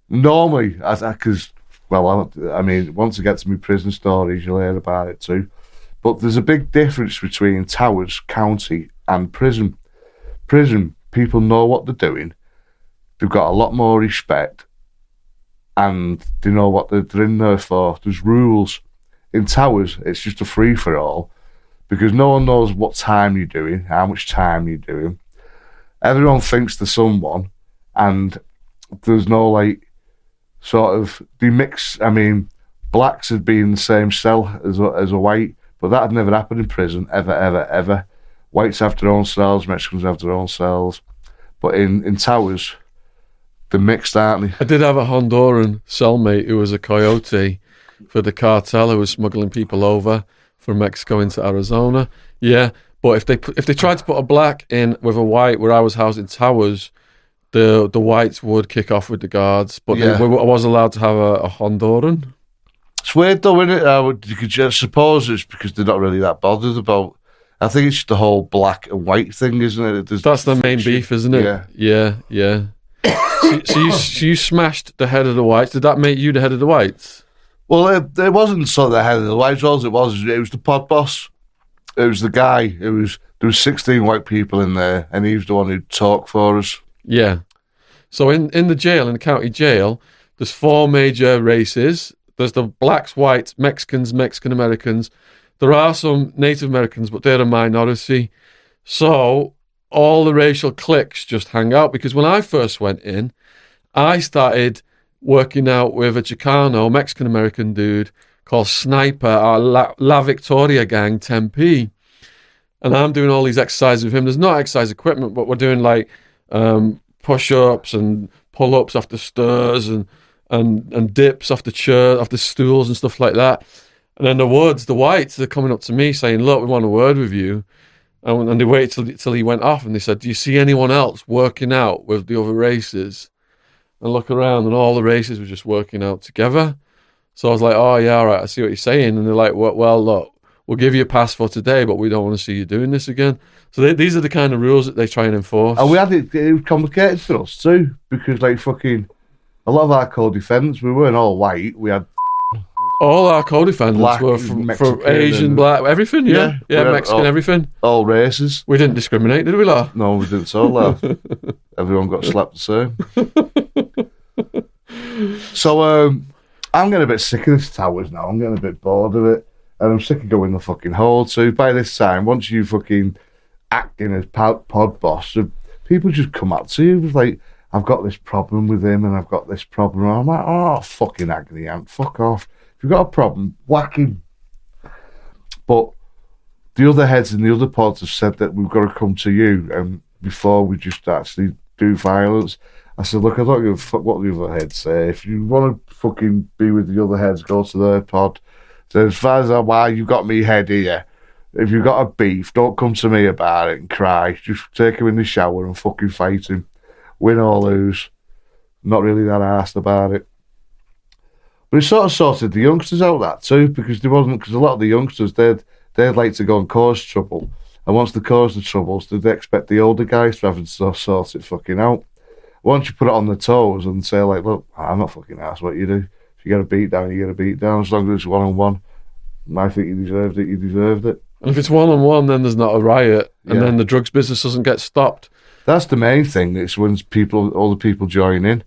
Normally, as I, because well, I, I mean, once I get to my prison stories, you'll hear about it too. But there's a big difference between Towers County and prison. Prison, people know what they're doing. They've got a lot more respect, and they know what they're, they're in there for. There's rules. In Towers, it's just a free for all because no one knows what time you're doing, how much time you're doing. Everyone thinks there's someone, and there's no like sort of they mix. I mean, blacks would been in the same cell as a, as a white, but that had never happened in prison ever, ever, ever. Whites have their own cells, Mexicans have their own cells, but in in towers, they're mixed, aren't they? I did have a Honduran cellmate who was a coyote for the cartel who was smuggling people over from Mexico into Arizona. Yeah, but if they if they tried to put a black in with a white where I was housed in Towers, the the whites would kick off with the guards. But they- I was allowed to have a, a Honduran. It's weird though, isn't it? I would, you could just suppose it's because they're not really that bothered about. I think it's the whole black and white thing, isn't it? There's That's the main beef, isn't it? Yeah. yeah, yeah. So, so you so you smashed the head of the whites. Did that make you the head of the whites? Well, it, it wasn't sort of the head of the white rolls. It was it was the pod boss. It was the guy. It was there was sixteen white people in there, and he was the one who'd talk for us. Yeah. So in, in the jail, in the county jail, there's four major races. There's the blacks, whites, Mexicans, Mexican Americans. There are some Native Americans, but they're a minority. So all the racial cliques just hang out because when I first went in, I started working out with a Chicano, Mexican American dude called Sniper, our La, La Victoria gang, Tempe. And I'm doing all these exercises with him. There's not exercise equipment, but we're doing like um, push ups and pull ups after the stairs and, and, and dips after chair, the stools and stuff like that. And then the woods, the whites, they're coming up to me saying, Look, we want a word with you. And, and they waited till, till he went off and they said, Do you see anyone else working out with the other races? And look around, and all the races were just working out together. So I was like, Oh, yeah, all right, I see what you're saying. And they're like, Well, well look, we'll give you a pass for today, but we don't want to see you doing this again. So they, these are the kind of rules that they try and enforce. And we had it, it was complicated for us too, because like fucking a lot of our co-defendants, we weren't all white. We had all our co-defendants Black, were from, Mexican from Asian, and- black, everything. Yeah, Yeah, yeah, Mexican, all- everything. all races. We didn't discriminate, did we, La? No, we didn't so laugh. Everyone got slapped the same. so um, I'm getting a bit sick of this towers now. I'm getting a bit bored of it. And I'm sick of going the fucking hole. So by this time, once you fucking acting as pod, boss, people just come up to you with like, I've got this problem with him and I've got this problem. I'm like, oh, fucking agony ant, fuck off. If you've got a problem, whack him. But the other heads in the other pods have said that we've got to come to you and before we just actually do violence. I said, look, I don't give a fuck what the other heads say. If you want to fucking be with the other heads, go to their pod. So as far as I'm why you got me head here, if you've got a beef, don't come to me about it and cry. Just take him in the shower and fucking fight him. Win or lose. Not really that arsed about it. But it sort of sorted the youngsters out that too, because there wasn't because a lot of the youngsters they'd they'd like to go and cause trouble. And once they cause the troubles, they'd expect the older guys to have to sort- sort it fucking out. Once you put it on the toes and say like, look, I'm not fucking asked what you do. If you get a beat down, you get a beat down. As long as it's one on one, I think you deserved it. You deserved it. And if it's one on one, then there's not a riot, and Yeah. then the drugs business doesn't get stopped. That's the main thing. It's when people, all the people join in,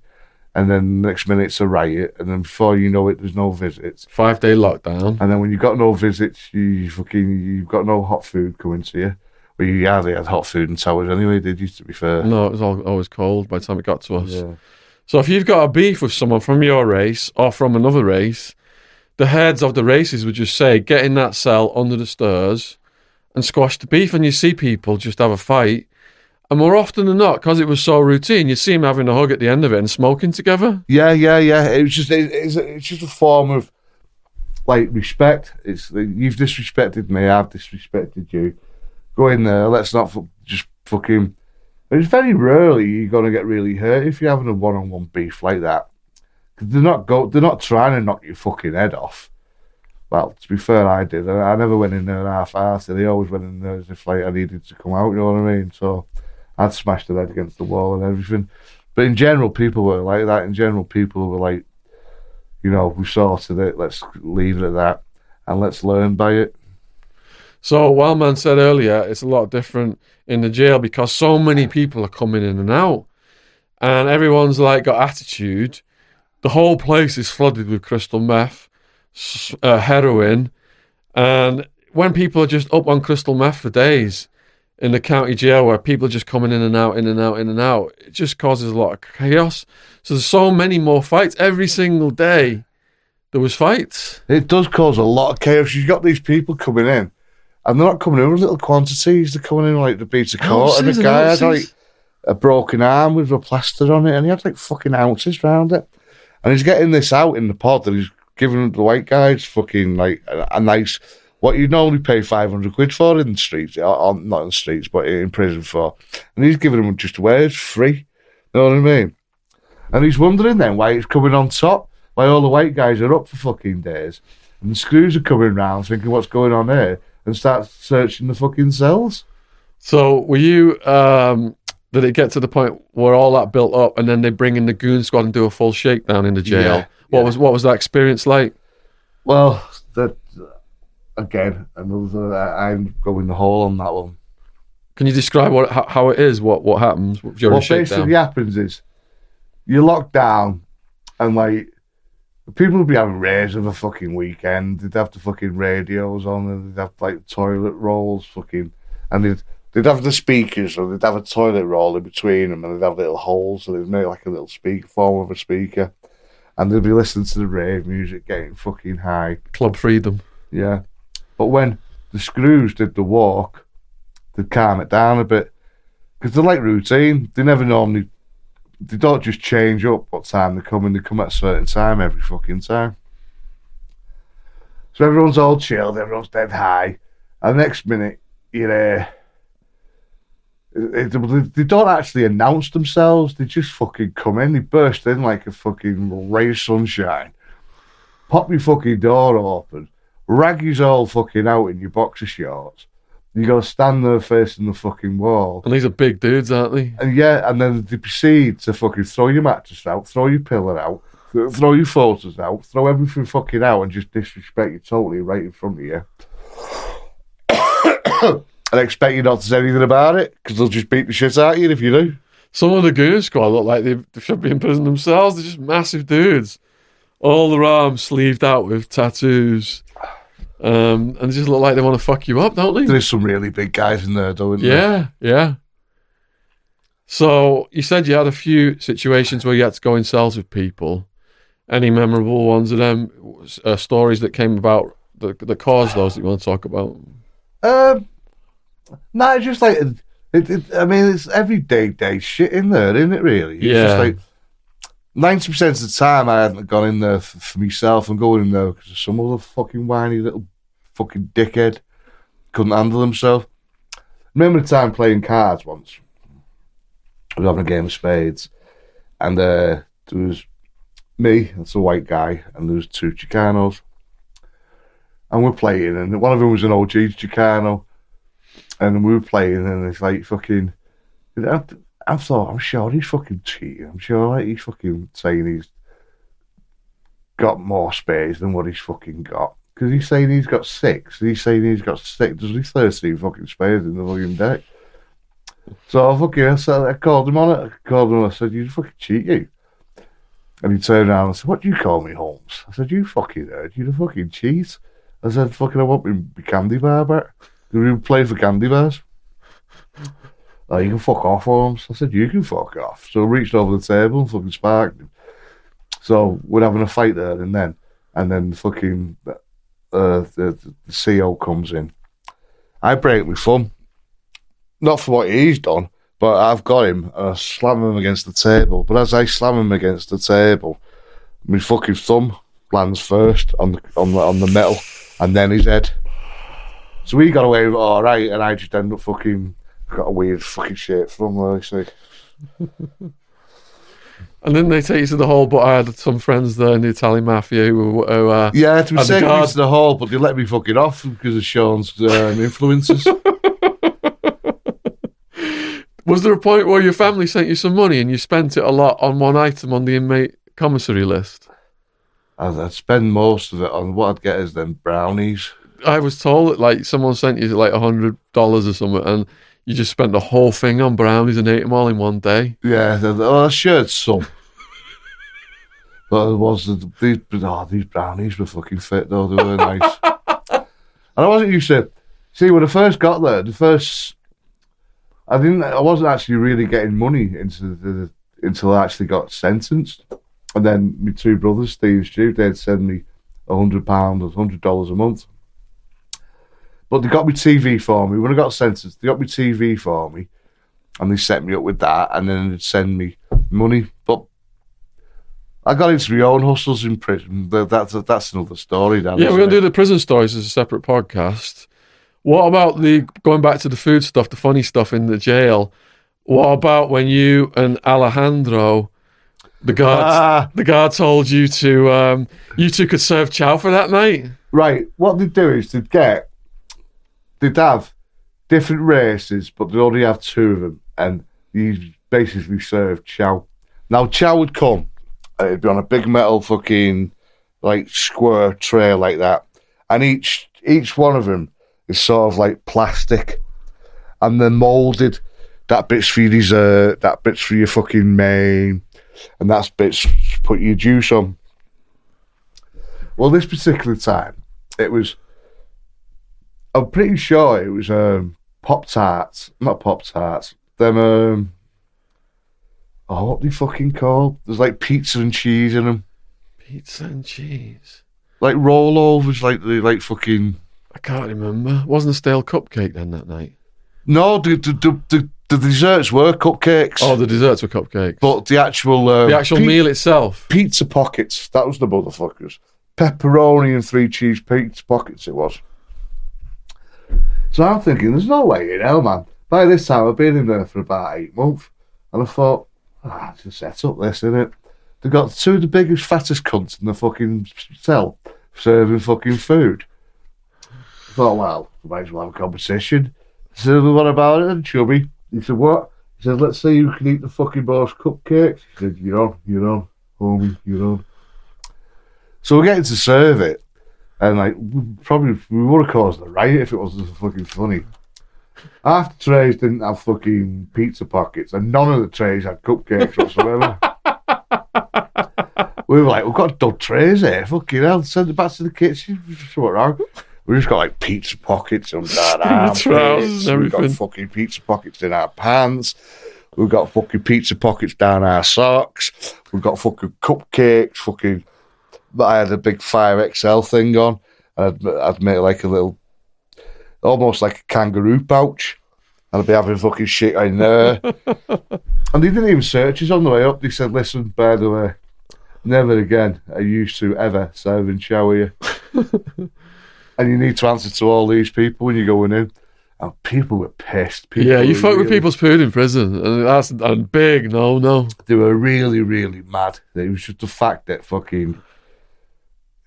and then next minute it's a riot, and then before you know it, there's no visits. Five day lockdown. And then when you've got no visits, you fucking you've got no hot food coming to you. Well, you hardly had hot food in towers anyway, did you? To be fair, No, it was all, always cold by the time it got to us. yeah. So if you've got a beef with someone from your race or from another race, the heads of the races would just say, get in that cell under the stairs and squash the beef. And you see people just have a fight. And more often than not, because it was so routine, you see them having a hug at the end of it and smoking together. Yeah, yeah, yeah. It was just it, it's, it's just a form of like respect. It's you've disrespected me, I've disrespected you. Go in there. Let's not fu- just fucking. It's very rarely you're gonna get really hurt if you're having a one-on-one beef like that. 'Cause they're not go. They're not trying to knock your fucking head off. Well, to be fair, I did. I, I never went in there half-assed. They always went in there as if like I needed to come out. You know what I mean? So I'd smash their head against the wall and everything. But in general, people were like that. In general, people were like, you know, we sorted it. Let's leave it at that, and let's learn by it. So, Wildman said earlier, it's a lot different in the jail because so many people are coming in and out, and everyone's like got attitude. The whole place is flooded with crystal meth, uh, heroin, and when people are just up on crystal meth for days in the county jail, where people are just coming in and out, in and out, in and out, it just causes a lot of chaos. So there's so many more fights every single day. There was fights. It does cause a lot of chaos. You've got these people coming in, and they're not coming in with little quantities. They're coming in like the beat of court, and Ounces the guy had like a broken arm with a plaster on it, and he had like fucking ounces round it. And he's getting this out in the pod, and he's giving the white guys fucking like a, a nice what you'd normally pay five hundred quid for in the streets, or not in the streets, but in prison for, and he's giving them just away it's free. You know what I mean? And he's wondering then why it's coming on top, why all the white guys are up for fucking days, and the screws are coming round thinking what's going on here, and start searching the fucking cells. So were you? Um, did it get to the point where all that built up, and then they bring in the goon squad and do a full shakedown in the jail? Yeah, what yeah. was what was that experience like? Well, that again, another I'm going the hole on that one. Can you describe what how, how it is? What what happens what basically happens is you're locked down and like people would be having raves of a fucking weekend. They'd have the fucking radios on and they'd have like toilet rolls fucking and they'd they'd have the speakers or they'd have a toilet roll in between them and they'd have little holes so they'd make like a little speaker form of a speaker. And they'd be listening to the rave music, getting fucking high. Club Freedom. Yeah. But when the screws did the walk, they'd calm it down a bit. Because they're like routine. They never normally, they don't just change up what time they come in. They come at a certain time every fucking time. So everyone's all chilled, everyone's dead high. And the next minute, you're they don't actually announce themselves. They just fucking come in. They burst in like a fucking ray of sunshine. Pop your fucking door open. Rag you all fucking out in your boxer shorts. You gotta stand there facing the fucking wall. And these are big dudes, aren't they? And yeah, and then they proceed to fucking throw your mattress out, throw your pillow out, throw your photos out, throw everything fucking out, and just disrespect you totally right in front of you. and expect you not to say anything about it because they'll just beat the shit out of you if you do. Some of the goon squad look like they, they should be in prison themselves. They're just massive dudes. All their arms sleeved out with tattoos. Um, and they just look like they want to fuck you up, don't they? There's some really big guys in there, there? Yeah, yeah. So you said you had a few situations where you had to go in cells with people. Any memorable ones of them uh, stories that came about that, the cause those that you want to talk about? Um, no, it's just like it, it, I mean, it's everyday day shit in there, isn't it? Really? It's Yeah. Just like ninety percent of the time, I hadn't gone in there f- for myself. I'm going in there because some other fucking whiny little fucking dickhead couldn't handle himself. Remember the time playing cards once? I was having a game of spades, and uh, there was me, that's a white guy, and there was two Chicanos. And we're playing, and one of them was an OG Chicano, and we were playing, and it's like fucking. I, I thought, I'm sure he's fucking cheating. I'm sure he's fucking saying he's got more spades than what he's fucking got. Because he's saying he's got six. He's saying he's got six. There's only 13 fucking spades in the fucking deck. So I fucking, so I called him on it. I called him and I said, you fucking cheat, you. And he turned around and said, what do you call me, Holmes? I said, you fucking heard, you the fucking cheat. I said, fucking, I want me candy bar back. We playing for candy bars. Oh, you can fuck off, Holmes. I said, you can fuck off. So I reached over the table and fucking sparked him. So we're having a fight there and then. And then fucking uh, the, the CO comes in. I break my thumb. Not for what he's done, but I've got him and I slam him against the table. But as I slam him against the table, my fucking thumb lands first on the, on the, on the metal and then his head. So he got away with it all right, and I just ended up fucking got a weird fucking shape from there. So And then they take you to the hall, but I had some friends there in the Italian mafia who, who uh, yeah, to be And the taken guard- to the hall, but they let me fucking off because of Sean's um, influences. Was there a point where your family sent you some money and you spent it a lot on one item on the inmate commissary list? I'd, I'd spend most of it on what I'd get is them brownies. I was told that like someone sent you like a hundred dollars or something, and you just spent the whole thing on brownies and ate them all in one day. Yeah, I shared some. But it was the, these oh, these brownies were fucking fit though. They were nice. and I wasn't used to see when I first got there. The first, I didn't. I wasn't actually really getting money into the until I actually got sentenced. And then my two brothers, Steve and Stu, they'd send me a hundred pound or hundred dollars a month. But they got me TV for me when I got sentenced. They got me TV for me, and they set me up with that, and then they'd send me money. But I got into my own hustles in prison. That's that's another story. Dan, Yeah, we're gonna it? do the prison stories as a separate podcast. What about the going back to the food stuff, the funny stuff in the jail? What about when you and Alejandro, the guard, Ah. the guard told you to, um, you two could serve chow for that night? Right. What they do is to get they'd have different races, but they'd only have two of them, and you basically served chow. Now chow would come, uh, it'd be on a big metal fucking like square tray like that, and each each one of them is sort of like plastic, and they're molded. That bit's for your dessert, that bit's for your fucking main, and that's bits put your juice on. Well, this particular time, it was. I'm pretty sure it was um, Pop Tarts, not Pop Tarts. Them, um, oh, what they fucking called? There's like pizza and cheese in them, Pizza and cheese. like rollovers, like the like fucking. I can't remember. Wasn't a stale cupcake then that night? No, the the the, the, the desserts were cupcakes, Oh, the desserts were cupcakes. but the actual uh, the actual pi- meal itself. pizza pockets. That was the motherfuckers. Pepperoni and three cheese pizza pockets. It was. So I'm thinking, there's no way in hell, man. By this time, I've been in there for about eight months, and I thought, ah, just set up this, innit? They've got two of the biggest, fattest cunts in the fucking cell serving fucking food. I thought, well, we might as well have a competition. I said, what about it? Chubby, he said, what? He said, let's see who can eat the fucking most cupcakes. He said, you're on, you're on, homie, you're on. So we're getting to serve it. And like, we probably, we would have caused a riot if it wasn't fucking funny. Half the trays didn't have fucking pizza pockets, and none of the trays had cupcakes whatsoever. we were like, we've got dud trays here. Fucking hell, send it back to the kitchen. What's wrong? We just got like pizza pockets under our trousers and. We've got fucking pizza pockets in our pants. We've got fucking pizza pockets down our socks. We've got fucking cupcakes. Fucking. But I had a big Fire XL thing on, and I'd, I'd make like a little, almost like a kangaroo pouch. And I'd be having fucking shit in there. and they didn't even search us on the way up. They said, listen, by the way, never again are you to ever serve and shower you. and you need to answer to all these people when you're going in. And people were pissed. People yeah, you fuck with people's food in prison, and that's a big no, no. They were really, really mad. It was just the fact that fucking.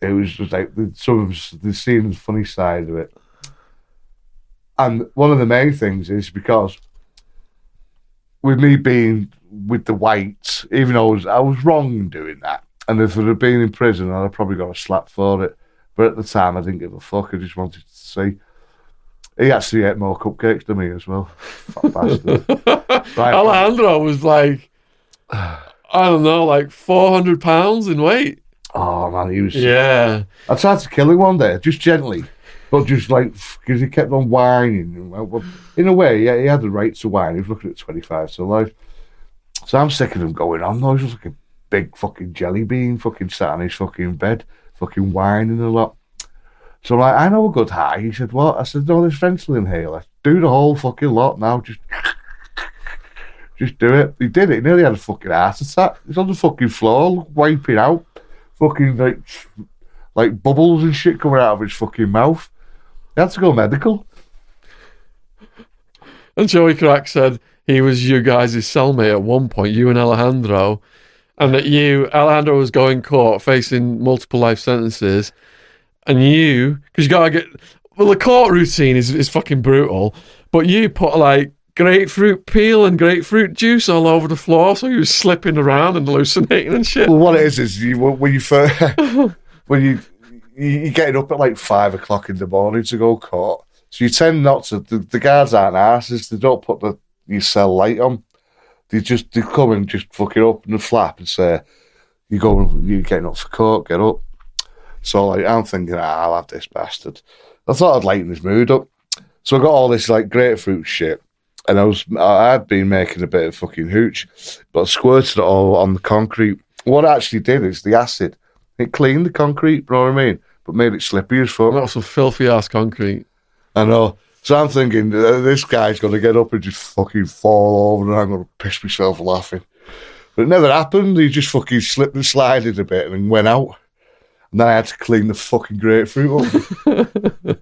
It was just like the, some of the the funny side of it. And one of the main things is because with me being with the whites, even though I was, I was wrong in doing that, and if I'd have been in prison, I'd have probably got a slap for it. But at the time, I didn't give a fuck. I just wanted to see. He actually ate more cupcakes than me as well. Right. Alejandro was like, I don't know, like four hundred pounds in weight. Oh man, he was. Yeah, I tried to kill him one day, just gently, but just like because he kept on whining. In a way, yeah, he had the right to whine. He was looking at twenty five to life. So I'm sick of him going on. No, he's just like a big fucking jelly bean, fucking sat on his fucking bed, fucking whining a lot. So I'm like, I know a good high. He said, What? I said, No, there's Ventolin inhaler. Do the whole fucking lot now. Just just do it. He did it. He nearly had a fucking heart attack. He's on the fucking floor, wiping out. Fucking like like bubbles and shit coming out of his fucking mouth. He had to go medical. and Joey Crack said he was you guys' cellmate at one point, you and Alejandro, and that you, Alejandro, was going court facing multiple life sentences, and you, because you gotta get, well, the court routine is is fucking brutal, but you put like grapefruit peel and grapefruit juice all over the floor, so you was slipping around and hallucinating and shit. Well, what it is is you when you first when you you- you're getting up at like five o'clock in the morning to go court, so you tend not to. The, the guards aren't asses. They don't put the your cell light on. They just they come and just fucking open the flap and say, "You go, you're getting up for court? Get up." So like I'm thinking, ah, I'll have this bastard. I thought I'd lighten his mood up. So I got all this like grapefruit shit, and I was I had been making a bit of fucking hooch, but I squirted it all on the concrete. What it actually did is the acid it cleaned the concrete, you know what I mean, but made it slippery as fuck. Was some filthy ass concrete. I know. So I'm thinking uh, this guy's going to get up and just fucking fall over, and I'm going to piss myself laughing. But it never happened. He just fucking slipped and slided a bit and went out. And then I had to clean the fucking grapefruit up.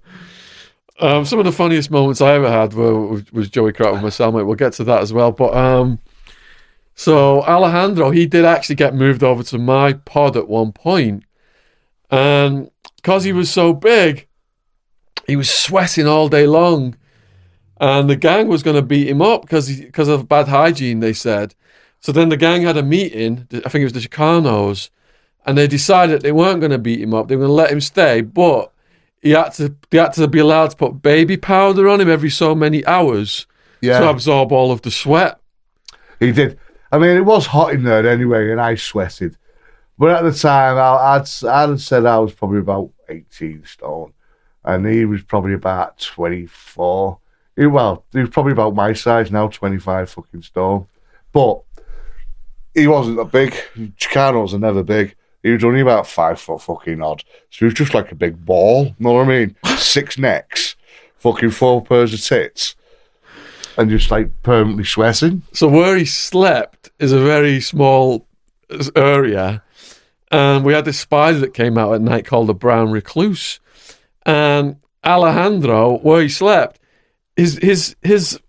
Um, some of the funniest moments I ever had were was, Joey Crack with my cellmate. We'll get to that as well. But um, so Alejandro, he did actually get moved over to my pod at one point, and because he was so big, he was sweating all day long, and the gang was going to beat him up because because of bad hygiene. They said. So then the gang had a meeting. I think it was the Chicanos, and they decided they weren't going to beat him up. They were going to let him stay, but he had to they had to be allowed to put baby powder on him every so many hours Yeah, to absorb all of the sweat. he did. I mean, it was hot in there anyway, and I sweated. But at the time, I, I'd I'd said I was probably about eighteen stone, and he was probably about twenty four. He, well, he was probably about my size now, twenty five fucking stone. But he wasn't that big. Chicanos are never big. He was only about five foot fucking odd. So he was just like a big ball. You Know what I mean? Six necks, fucking four pairs of tits, and just like permanently sweating. So where he slept is a very small area, and we had this spider that came out at night called the brown recluse, and Alejandro, where he slept, his his his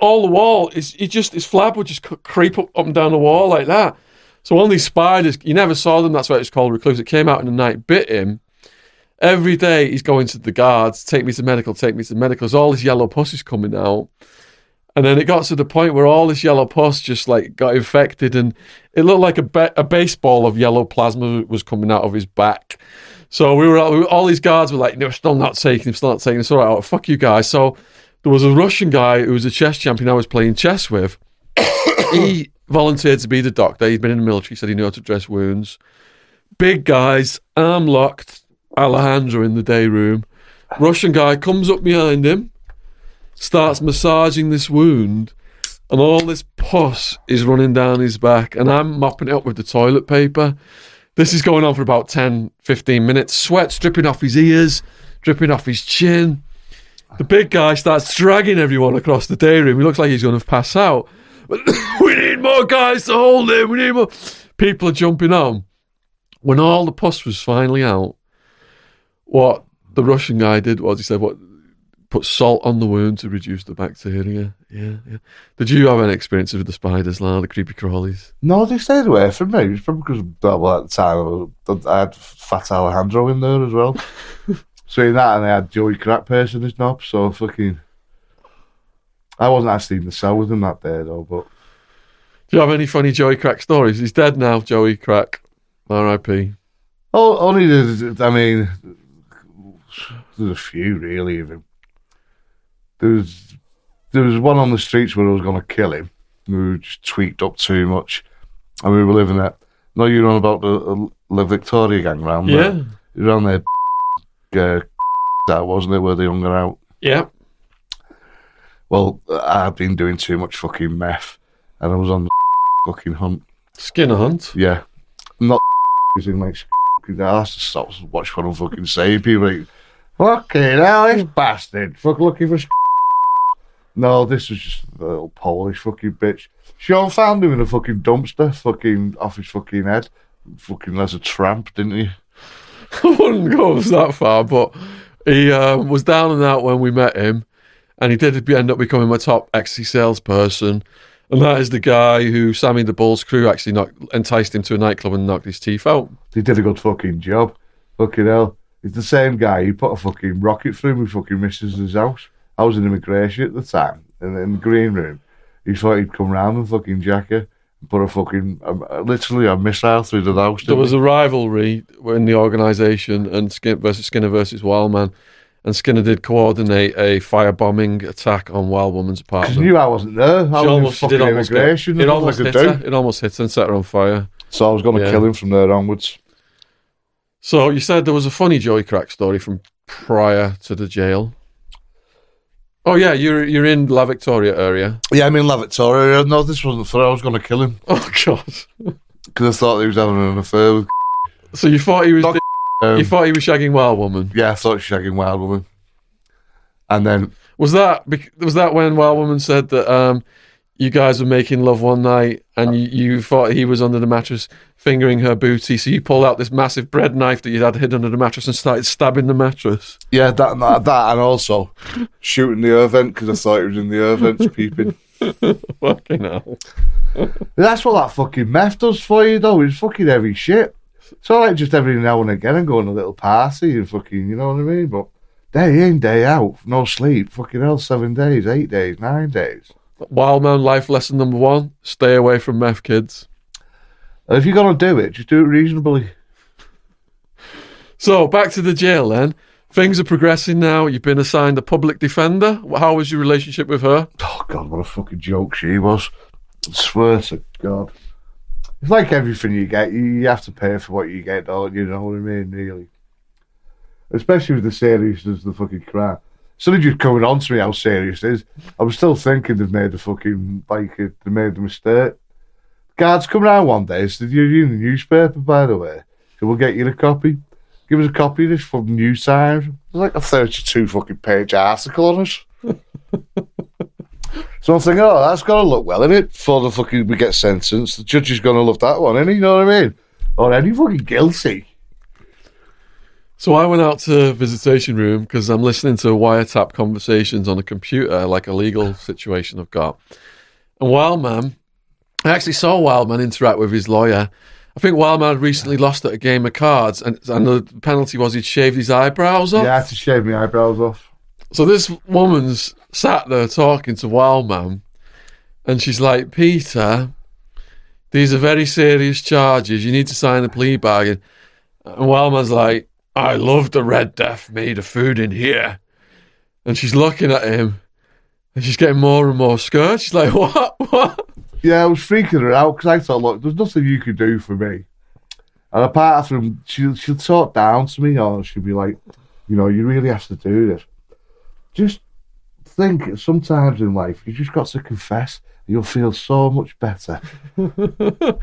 all the wall is he just his flab would just creep up, up and down the wall like that. So one of these spiders, you never saw them. That's why it's called recluse. It came out in the night, bit him. Every day he's going to the guards, take me to medical, take me to medical. There's all this yellow pus is coming out. And then it got to the point where all this yellow pus just like got infected, and it looked like a, ba- a baseball of yellow plasma was coming out of his back. So we were, all, we were- all these guards were like, "No, still not taking him, still not taking him." So all right, oh, fuck you guys. So there was a Russian guy who was a chess champion I was playing chess with. he volunteered to be the doctor. He'd been in the military, said he knew how to dress wounds. Big guys, arm locked, Alejandro in the day room. Russian guy comes up behind him, starts massaging this wound, and all this pus is running down his back. And I'm mopping it up with the toilet paper. This is going on for about 10, 15 minutes. Sweat's dripping off his ears, dripping off his chin. The big guy starts dragging everyone across the day room. He looks like he's going to pass out. we need more guys to hold him. We need more. People are jumping on. When all the pus was finally out, what the Russian guy did was he said, "What put salt on the wound to reduce the bacteria." Yeah, yeah. Did you have any experience with the spiders, Lar, the creepy crawlies? No, they stayed away from me. It's probably because well, at the time I was- I had Fat Alejandro in there as well. so in that, and I had Joey Crackpace in his knob. So fucking, I wasn't actually in the cell with him that day though. But Do you have any funny Joey Crack stories? He's dead now, Joey Crack. R.I.P. oh, only there's, I mean, there's a few really of him. There was there was one on the streets where I was going to kill him. We were just tweaked up too much, and we were living at. No, you know about the uh, the Victoria gang round there. Yeah, on there, uh, that wasn't it, where they hung out. yeah. Well, I've been doing too much fucking meth, and I was on the fucking hunt. Skinner hunt. Yeah, not using like fucking ass to stop watch what I'm fucking saying. People like, fucking hell, this bastard, fuck looking for. No, this was just a little Polish fucking bitch. Shaun found him in a fucking dumpster, fucking off his fucking head. Fucking as a tramp, didn't he? I wouldn't go that far, but he um, was down and out when we met him, and he did end up becoming my top ecstasy salesperson. And that is the guy who Sammy the Bull's crew actually knocked, enticed him to a nightclub and knocked his teeth out. He did a good fucking job. Fucking hell. He's the same guy. He put a fucking rocket through my fucking missus's house. I was in immigration at the time, in, in the green room. He thought he'd come round and fucking jack her and put a fucking, um, literally a missile through the house. There was he? a rivalry in the organisation, and Skin versus Skinner versus Wildman, and Skinner did coordinate a firebombing attack on Wild Woman's apartment. Knew I wasn't there. I was almost, fucking did almost immigration. it almost hit her. It almost hit her and set her on fire. So I was going to Yeah. kill him from there onwards. So you said there was a funny Joey Crack story from prior to the jail. Oh yeah, you're you're in La Victoria area. Yeah, I'm in La Victoria. Area. No, this wasn't for. I was going to kill him Oh god. because I thought he was having an affair with. So you thought he was Dog- you Um, thought he was shagging Wild Woman. yeah, I thought she was shagging Wild Woman. And then Was that was that when Wild Woman said that um you guys were making love one night and you, you thought he was under the mattress fingering her booty, so you pulled out this massive bread knife that you had hid under the mattress and started stabbing the mattress. Yeah, that that, that and also shooting the air vent because I thought he was in the air vents peeping. Fucking hell. That's what that fucking meth does for you, though. It's fucking heavy shit. So like just every now and again, and go on a little party and fucking, you know what I mean. But day in, day out, no sleep, fucking hell, seven days, eight days, nine days. Wildman life lesson number one: stay away from meth kids. And if you're gonna do it, just do it reasonably. So back to the jail then. Things are progressing now. You've been assigned a public defender. How was your relationship with her? Oh God, what a fucking joke she was. I swear to God. It's like everything you get, you, have to pay for what you get, don't you? Know what I mean, really. Especially with the seriousness of the fucking crap. So they just coming on to me how serious it is. I was still thinking they've made the fucking, like, uh, they made the mistake. Guards come round one day, said, You're in the newspaper, by the way. So we'll get you a copy. Give us a copy of this from New Times. There's like a 32 fucking page article on it. So I'm thinking, oh, that's got to look well in it before the fucking we get sentenced. The judge is going to love that one, isn't he? You know what I mean? Or any fucking guilty. So I went out to visitation room because I'm listening to wiretap conversations on a computer, like a legal situation I've got. And Wildman, I actually saw Wildman interact with his lawyer. I think Wildman had recently lost at a game of cards, and, and the penalty was he'd shaved his eyebrows off. Yeah, I had to shave my eyebrows off. So this woman's sat there talking to Wildman, and she's like, Peter, these are very serious charges. You need to sign a plea bargain. And Wildman's like, I love the Red Death made of food in here. And she's looking at him, and she's getting more and more scared. She's like, What? What? Yeah, I was freaking her out because I thought, look, there's nothing you can do for me. And apart from, she'll, she'll talk down to me or she'll be like, you know, you really have to do this. Just think sometimes in life, you just got to confess you'll feel so much better.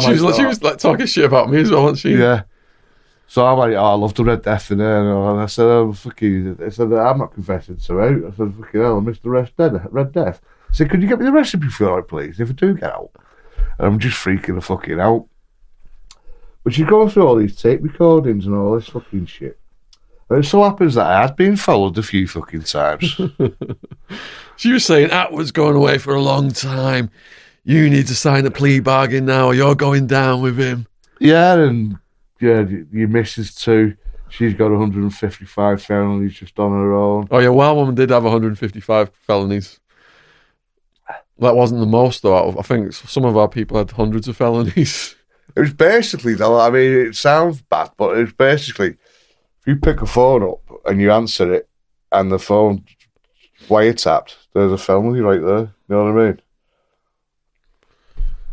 She, was, like, she was like talking shit about me as well, wasn't she? Yeah. So I'm like, oh, I love the Red Death in there. And I said, oh, fuck you. I said, I'm not confessing to out. I said, fucking hell, I missed the Red Death. Red Death. I said, could you get me the recipe for it, please, if I do get out? And I'm just freaking the fucking out. But she's going through all these tape recordings and all this fucking shit. It so happens that I had been followed a few fucking times. She was saying Attwood's going away for a long time. You need to sign a plea bargain now, or you're going down with him. yeah, and yeah, your missus too. She's got 155 felonies just on her own. Oh yeah, Wild Woman did have 155 felonies. That wasn't the most though. out of- I think some of our people had hundreds of felonies. It was basically though. I mean, it sounds bad, but it was basically if you pick a phone up and you answer it, and the phone wiretapped, there's a felony right there. You know what I mean?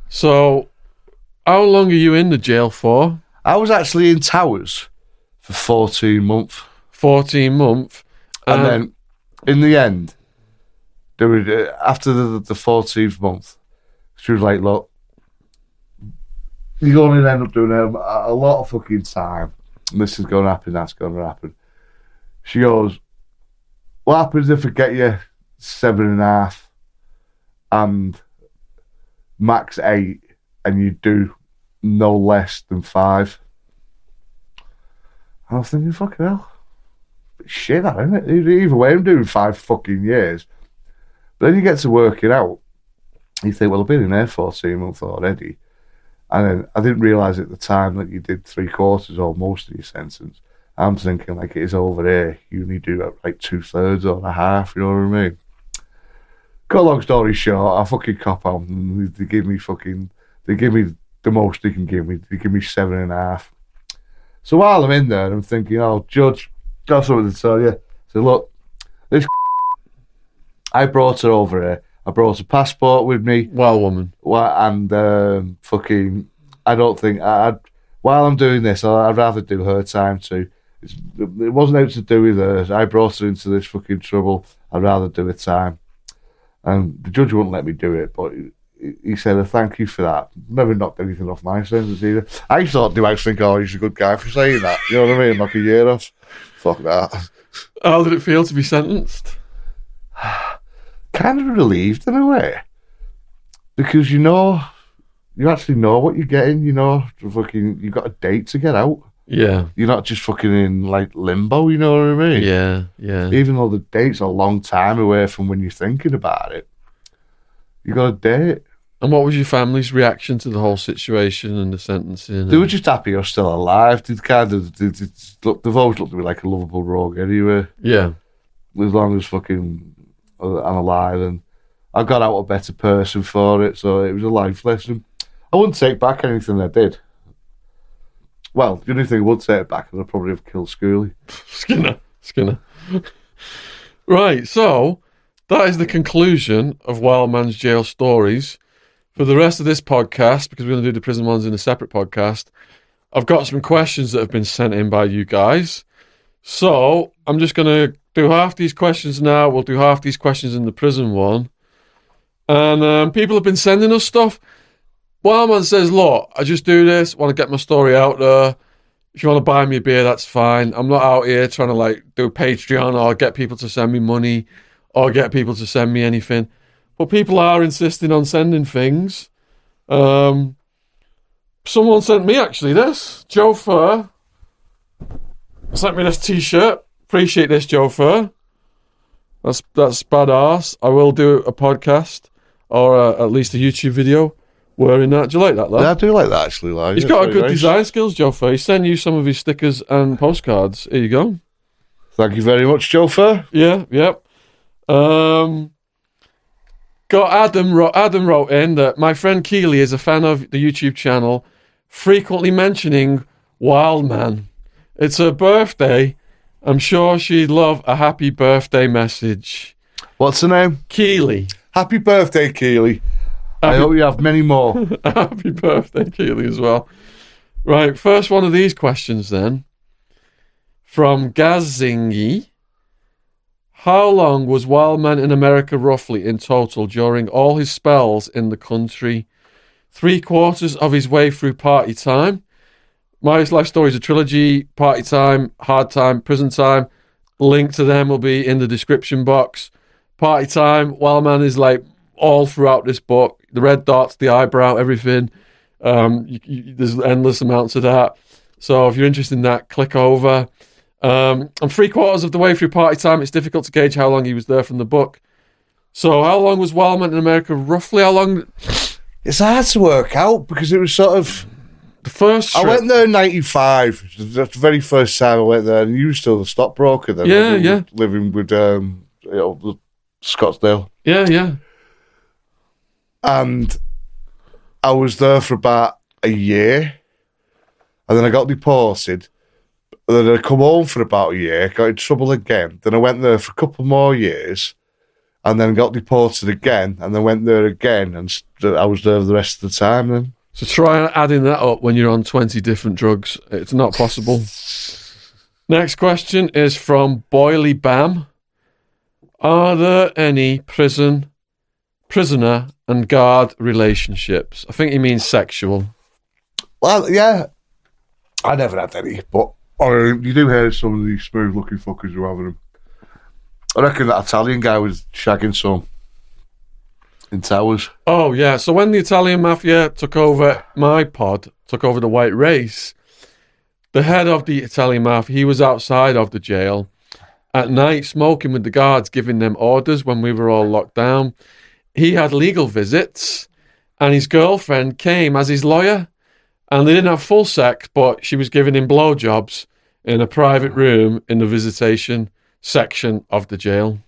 So, how long are you in the jail for? I was actually in Towers for 14 months, 14 month. and Um, then in the end, there was uh, after the the 14th month, she was like, "Look, you're going to end up doing a, a lot of fucking time. This is going to happen. That's going to happen." She goes, "What happens if I get you seven and a half and max eight, and you do no less than five? I was thinking, fucking hell shit, that isn't it? Either way, I'm doing five fucking years. But then you get to work it out. You think, well, I've been in there 14 months already. And I didn't realise at the time that you did three quarters or most of your sentence. I'm thinking, like, it is over here. You only do uh, like two thirds or a half, you know what I mean? Cut long story short, I fucking cop and They give me fucking, they give me the most they can give me. They give me seven and a half. So while I'm in there, I'm thinking, oh, Judge, got something to tell you. So look, this I brought her over here. I brought a passport with me, Well, Woman. Well, and um, fucking. I don't think I. I'd, while I'm doing this, I- I'd rather do her time too. It's, it wasn't out to do with her. I brought her into this fucking trouble. I'd rather do her time. And the judge wouldn't let me do it, but he, he said, oh, "Thank you for that." Never knocked anything off my sentence either. I thought, do I think, oh, he's a good guy for saying that? You know what I mean? Like a year off. Fuck that. How did it feel to be sentenced? kind of relieved in a way because you know you actually know what you're getting. You know, fucking, you got a date to get out. Yeah, You're not just fucking in like limbo. You know what I mean? yeah, yeah. Even though the date's a long time away from when you're thinking about it, you got a date. And what was your family's reaction to the whole situation and the sentencing? They were just happy you're still alive. They kind of, they, they, look, they've always looked at me like a lovable rogue anyway. yeah, As long as fucking I'm alive, and I got out a better person for it, so it was a life lesson. I wouldn't take back anything I did. Well, the only thing I would take back is I'd probably have killed Schooley. Skinner, Skinner. right, so that is the conclusion of Wildman's Jail stories. For the rest of this podcast, because we're going to do the prison ones in a separate podcast, I've got some questions that have been sent in by you guys. So I'm just going to do half these questions now. We'll do half these questions in the prison one. And um, people have been sending us stuff. Wildman says, Look, I just do this, want to get my story out there. If you want to buy me a beer, that's fine. I'm not out here trying to like do Patreon or get people to send me money or get people to send me anything. But people are insisting on sending things. Um, someone sent me actually this. Joe Fur sent me this t shirt. Appreciate this, Joe Fur. That's that's badass. I will do a podcast or uh, at least a YouTube video wearing that. Do you like that, lad? Yeah, I do like that actually. Like, He's got a good nice. design skills, Joe Fur. He sent you some of his stickers and postcards. Here you go. Thank you very much, Joe Fur. Yeah, yep. Um, got Adam. Wrote, Adam wrote in that my friend Keely is a fan of the YouTube channel, frequently mentioning Wildman. It's her birthday. I'm sure she'd love a happy birthday message. What's her name? Keely. Happy birthday, Keely. I hope you have many more. Happy birthday, Keely, as well. Right, first one of these questions then. From Gazingi. How long was Wildman in America roughly in total during all his spells in the country? Three quarters of his way through party time. My life story is a trilogy party time, hard time, prison time. Link to them will be in the description box. Party time, Wildman is like all throughout this book. The red dots, the eyebrow, everything. Um, you, you, there's endless amounts of that. So if you're interested in that, click over. Um, and three quarters of the way through party time, it's difficult to gauge how long he was there from the book. So how long was Wildman in America? Roughly how long? it's hard to work out because it was sort of. The first I went there in '95. That's the very first time I went there, and you were still the stockbroker then. Yeah, yeah. with- Living with um, you know, Scottsdale, yeah, yeah. and I was there for about a year, and then I got deported. And then I come home for about a year, got in trouble again. Then I went there for a couple more years, and then got deported again, and then went there again, and I was there the rest of the time. Then So try adding that up when you're on 20 different drugs. It's not possible. Next question is from Boily Bam. Are there any prison, prisoner and guard relationships? I think he means sexual. Well, yeah. I never had any, but uh, you do hear some of these smooth looking fuckers who are having them. I reckon that Italian guy was shagging some in Towers. Oh yeah. So when the Italian mafia took over my pod, took over the white race, the head of the Italian mafia, he was outside of the jail at night smoking with the guards, giving them orders when we were all locked down. He had legal visits, and his girlfriend came as his lawyer, and they didn't have full sex, but she was giving him blowjobs in a private room in the visitation section of the jail.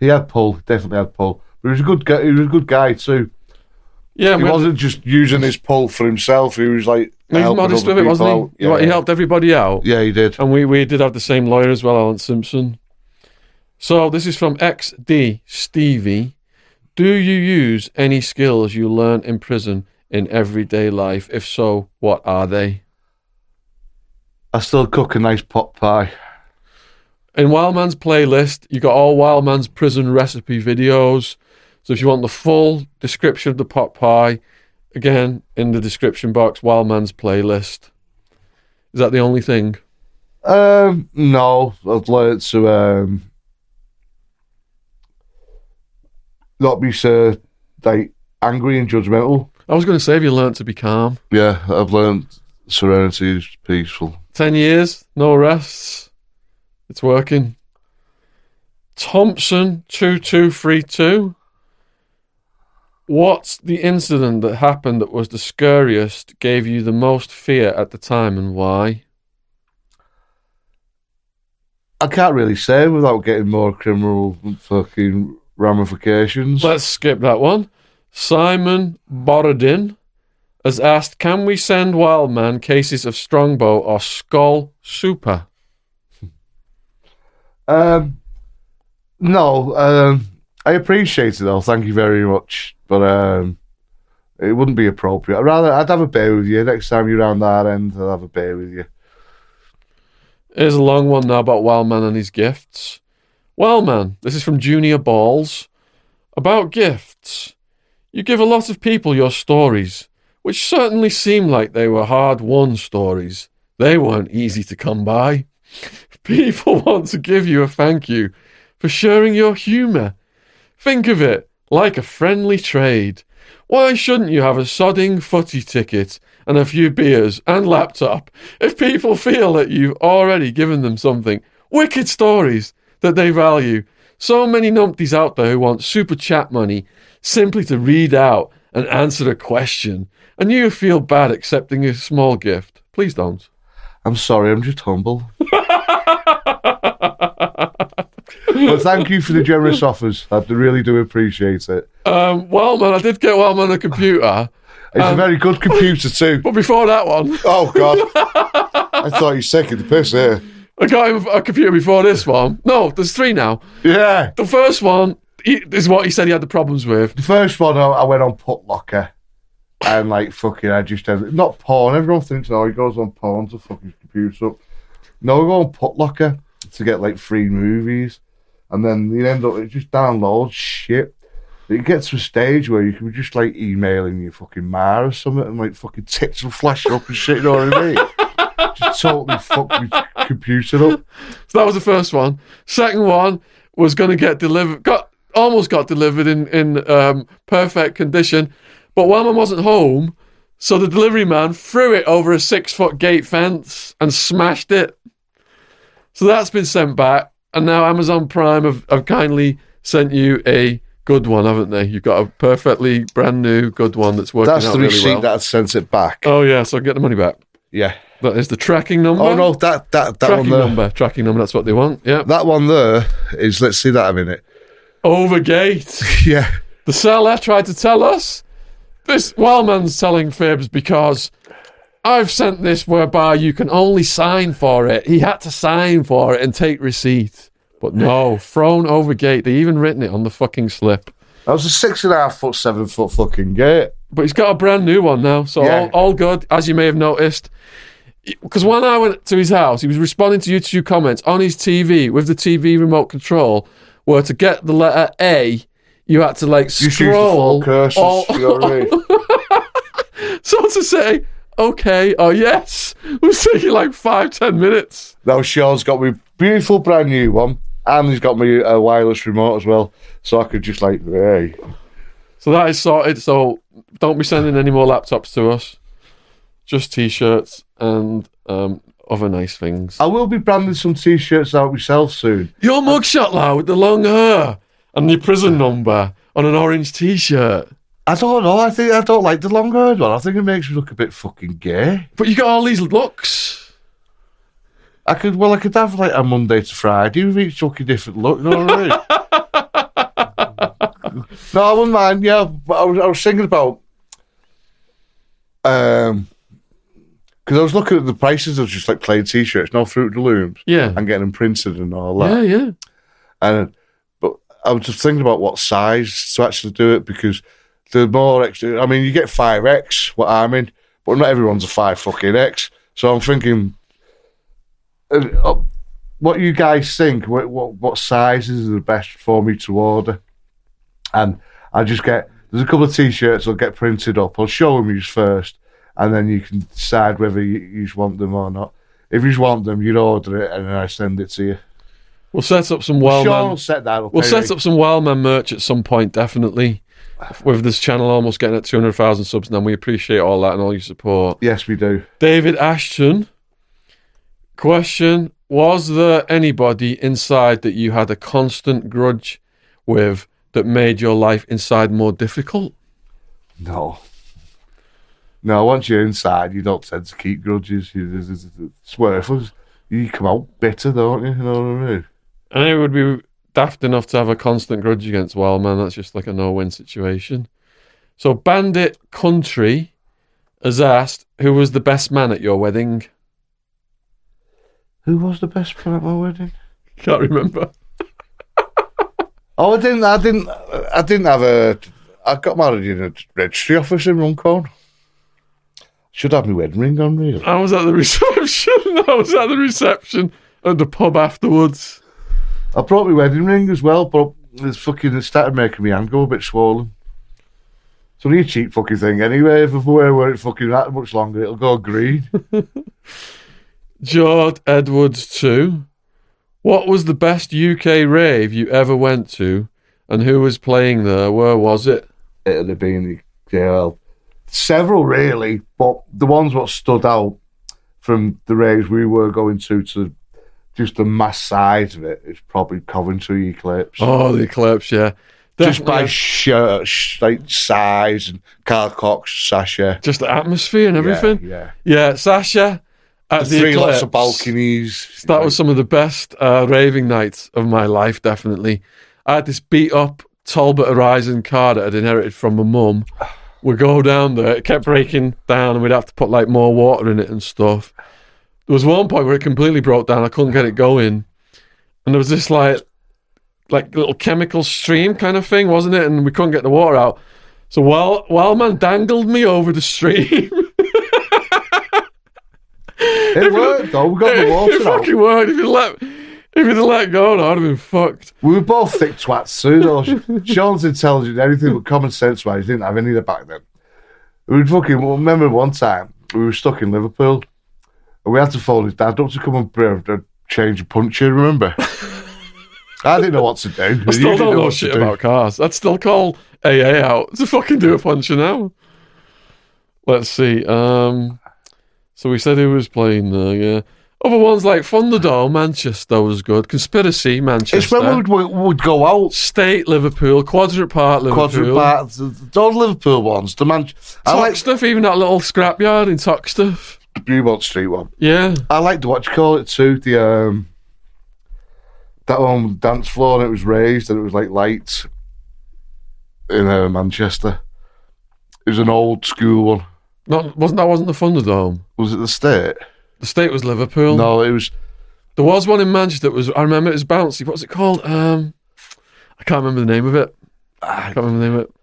He had pull, definitely had pull. But he was a good guy. He was a good guy too. Yeah, He wasn't just using his pull for himself. He was like he was modest with it, wasn't he? out. he Yeah, helped everybody out. yeah, he did. And we, we did have the same lawyer as well, Alan Simpson. So this is from XD Stevie. Do you use any skills you learn in prison in everyday life? If so, what are they? I still cook a nice pot pie. In Wildman's playlist, you got all Wildman's prison recipe videos. So if you want the full description of the pot pie, again in the description box, Wildman's playlist. Is that the only thing? Um, no, I've learned to um, not be so like angry and judgmental. I was going to say, have you learnt to be calm? Yeah, I've learned serenity is peaceful. 10 years, no arrests. It's working. Thompson 2232. What's the incident that happened that was the scariest, gave you the most fear at the time, and why? I can't really say without getting more criminal fucking ramifications. Let's skip that one. Simon Borodin has asked Can we send Wildman cases of Strongbow or Skol Super? Um, no, um, I appreciate it though. Thank you very much, but um, it wouldn't be appropriate. I'd rather I'd have a beer with you next time you're around that end. I'll have a beer with you. Here's a long one now about Wildman and his gifts. Wildman, this is from Junior Balls. About gifts. You give a lot of people your stories, which certainly seem like they were hard won stories. They weren't easy to come by. People want to give you a thank you for sharing your humour. Think of it like a friendly trade. Why shouldn't you have a sodding footy ticket and a few beers and laptop if people feel that you've already given them something? Wicked stories that they value. So many numpties out there who want super chat money simply to read out and answer a question, and you feel bad accepting a small gift. Please don't. I'm sorry, I'm just humble. but thank you for the generous offers. I really do appreciate it. Um, Wildman, I did get Wildman a computer, It's Um, a very good computer too. but before that one, Oh God! I thought you second the piss here. I got him a computer before this one. No, there's three now. Yeah. The first one he, is what he said he had the problems with. The first one, I, I went on Putlocker, and like fucking, I just had not porn. Everyone thinks oh he goes on porn to fuck his computer up. No, I go on Putlocker to get like free movies, and then you end up it just downloads shit. It gets to a stage where you can be just like emailing your fucking ma or something, and like fucking tits will flash up and shit. You know what I mean? just totally fuck my computer up. So that was the first one. Second one was going to get delivered. Got almost got delivered in in um, perfect condition, but Wildman wasn't home, so the delivery man threw it over a six foot gate fence and smashed it. So that's been sent back, and now Amazon Prime have, have kindly sent you a good one, haven't they? You've got a perfectly brand new good one that's working That's out the really receipt well. that sent it back. Oh yeah, so get the money back. Yeah. That is the tracking number. Oh no, that that that tracking one there. number. Tracking number. That's what they want. Yeah. That one there is. Let's see that a minute. Overgate. Yeah. The seller tried to tell us this Wildman's telling fibs because I've sent this whereby you can only sign for it. He had to sign for it and take receipt. But no, thrown over gate. They even written it on the fucking slip. That was a six and a half foot, seven foot fucking gate. But he's got a brand new one now, so Yeah. all, all good, as you may have noticed. Because when I went to his house, he was responding to YouTube comments on his TV with the TV remote control. Where to get the letter A, you had to like the scroll all- you know what I mean? So to say okay oh yes It was taking like five, ten minutes. Now Shaun's got me beautiful brand new one, and he's got me a wireless remote as well, so I could just like, hey, So that is sorted. So don't be sending any more laptops to us. Just t-shirts and um, other nice things. I will be branding some t-shirts out myself soon. Your mugshot, lad, with the long hair and your prison number on an orange t-shirt. I don't know. I think I don't like the long haired one. I think it makes me look a bit fucking gay. But you got all these looks. I could, well, I could have like a Monday to Friday with each fucking different look. You know what I mean? no, I wouldn't mind. Yeah, but I was, I was thinking about, um, because I was looking at the prices of just like plain t-shirts, no fruit the looms, Yeah. and getting them printed and all that. Yeah, yeah. And but I was just thinking about what size to actually do it because the more extra. I mean, you get five X, what I'm in, but not everyone's a five fucking X. So I'm thinking, uh, uh, what you guys think? What, what what sizes are the best for me to order? And I just get there's a couple of t-shirts I'll get printed up. I'll show them you first, and then you can decide whether you, you want them or not. If you want them, you'd order it, and then I send it to you. We'll set up some Shaun Wellman. set that up. We'll anyway. set up some Wildman merch at some point, definitely. With this channel almost getting at 200,000 subs now, we appreciate all that and all your support. Yes, we do. David Ashton. Question Was there anybody inside that you had a constant grudge with that made your life inside more difficult? No. No, once you're inside, you don't tend to keep grudges. You, it's, it's, it's worthless. You come out bitter, don't you? You know what I mean? And it would be daft enough to have a constant grudge against Wildman. That's just like a no-win situation. So Bandit Country has asked, who was the best man at your wedding? Who was the best man at my wedding? Can't remember. Oh, I didn't. I didn't. I didn't have a. I got married in a registry office in Runcorn. Should have my wedding ring on, really. I was at the reception. I was at the reception at the pub afterwards. I brought my wedding ring as well, but it's fucking. It started making my hand go a bit swollen. It's only a cheap fucking thing anyway. If I wear it fucking that much longer, it'll go green. George Edwards too. What was the best UK rave you ever went to, and who was playing there? Where was it? It'll have been yeah, well, several really, but the ones what stood out from the raves we were going to to just the mass size of it, is probably Coventry Eclipse. Oh, the Eclipse, yeah. just by sheer sh- like size and Carl Cox, Sasha, just the atmosphere and everything. Yeah, Yeah, Sasha at The the, three Eclipse. lots of balconies. That was some of the best uh, raving nights of my life, definitely. I had this beat up Talbot Horizon car that I'd inherited from my mum. We'd go down there, it kept breaking down, and we'd have to put like more water in it and stuff. There was one point where it completely broke down, I couldn't get it going. And there was this like like little chemical stream kind of thing, wasn't it? And we couldn't get the water out. So while while man dangled me over the stream. it worked though. We got the it water out. fucking worked. If you let if you'd let go, I'd have been fucked. We were both thick twats too, though. Shaun's intelligent, anything but common sense wise, He didn't have any of that back then. We fucking remember one time we were stuck in Liverpool and we had to phone his dad up to come and a change of puncture, remember? I didn't know what to do. I still don't know to shit about cars. I'd still call AA out to fucking do a puncher now. Let's see. Um, so we said who was playing there. Yeah, other ones like Thunderdome, Manchester was good. Conspiracy, Manchester. It's when we would, we would go out. State, Liverpool. Quadrant Park, Liverpool. Quadrant Park, those Liverpool ones. The man, I like Toxteth, even that little scrapyard in Toxteth. Beaumont Street one. Yeah. I liked what you call it too. The um, that one dance floor and it was raised and it was like lights in uh, Manchester. It was an old school one. Not wasn't that wasn't the Thunderdome. Was it the state? The state was Liverpool. No, it was. There was one in Manchester that was I remember it was bouncy. What was it called? Um I can't remember the name of it. I can't remember the name of it.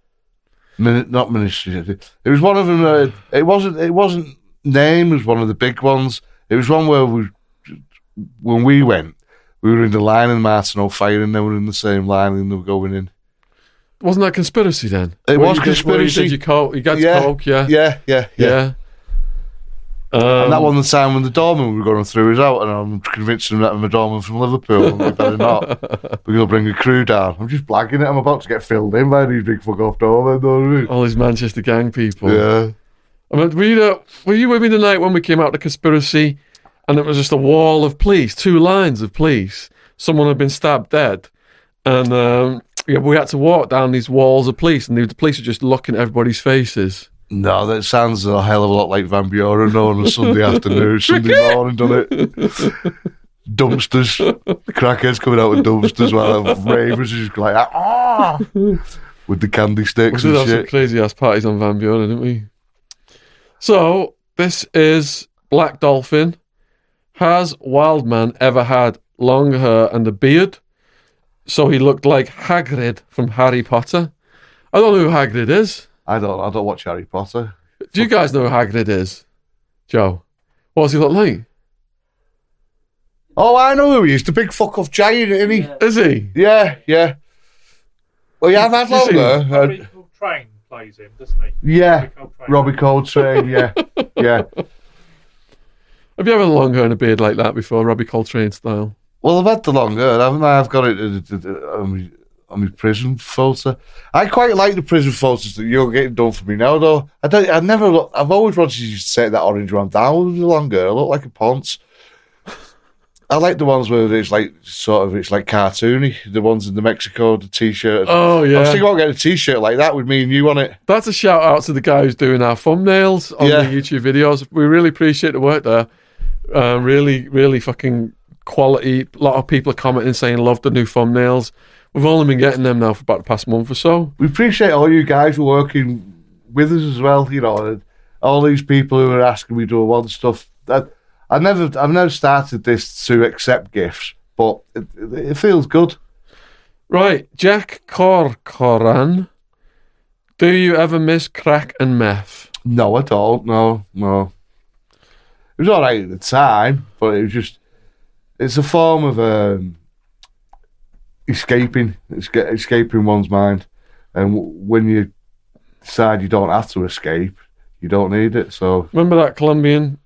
Min- not ministry. It was one of them. Uh, it wasn't. It wasn't. Name was one of the big ones. It was one where we, when we went, we were in the line and Martin O'Fire and they were in the same line and they were going in. Wasn't that conspiracy then? It Where was you you conspiracy. did your coke, you got Yeah. coke, yeah, Yeah, yeah, yeah. yeah. Um, And that one the time when the doorman we were going through us out, and I'm convincing them that I'm a doorman from Liverpool, and we better not. We're going to bring a crew down. I'm just blagging it. I'm about to get filled in by these big fuck off doormen. All these Manchester gang people. Yeah. I mean, were you there, were you with me the night when we came out the conspiracy, and it was just a wall of police, two lines of police. Someone had been stabbed dead, and um, yeah, we had to walk down these walls of police, and the the police were just looking at everybody's faces. No, that sounds a hell of a lot like Van Buren on a Sunday afternoon, Sunday morning, doesn't it? dumpsters, crackheads coming out with dumpsters while ravers are just like ah, with the candy sticks We did and have some crazy ass parties on Van Buren, didn't we? So this is Black Dolphin. Has Wildman ever had long hair and a beard? So he looked like Hagrid from Harry Potter. I don't know who Hagrid is. I don't, I don't watch Harry Potter. Do you guys know who Hagrid is? Joe. What does he look like? Oh, I know who he is. The big fuck off giant, isn't he? Is he? Yeah, yeah. Well, yeah, I've had longer. Uh, Robbie Coltrane plays him, doesn't he? yeah, Coltrane. Robbie Coltrane. Yeah, yeah. Have you ever long hair and a beard like that before, Robbie Coltrane style? Well, I've had the long hair, haven't I? I've got it uh, uh, uh, on my, on my prison photo. I quite like the prison photos that you're getting done for me now, though. I don't. I never. Look, I've always wanted you to take that orange one down with the long hair. I look like a ponce. I like the ones where it's like sort of it's like cartoony. The ones in the Mexico, the t-shirt. Oh yeah, I was thinking about getting a t-shirt like that with me and you on it. that's a shout out to the guy who's doing our thumbnails on Yeah. the YouTube videos. We really appreciate the work there. Uh, really, really fucking quality. A lot of people are commenting saying love the new thumbnails. We've only been getting them now for about the past month or so. We appreciate all you guys who are working with us as well. You know, and all these people who are asking me to do a lot of stuff. That I never, I've never started this to accept gifts, but it, it feels good. Right, Jack Corcoran. Do you ever miss crack and meth? No, I don't. No, no. It was all right at the time, but it was just. It's a form of um, escaping, esca- escaping one's mind, and w- when you decide you don't have to escape, you don't need it. So Remember that Colombian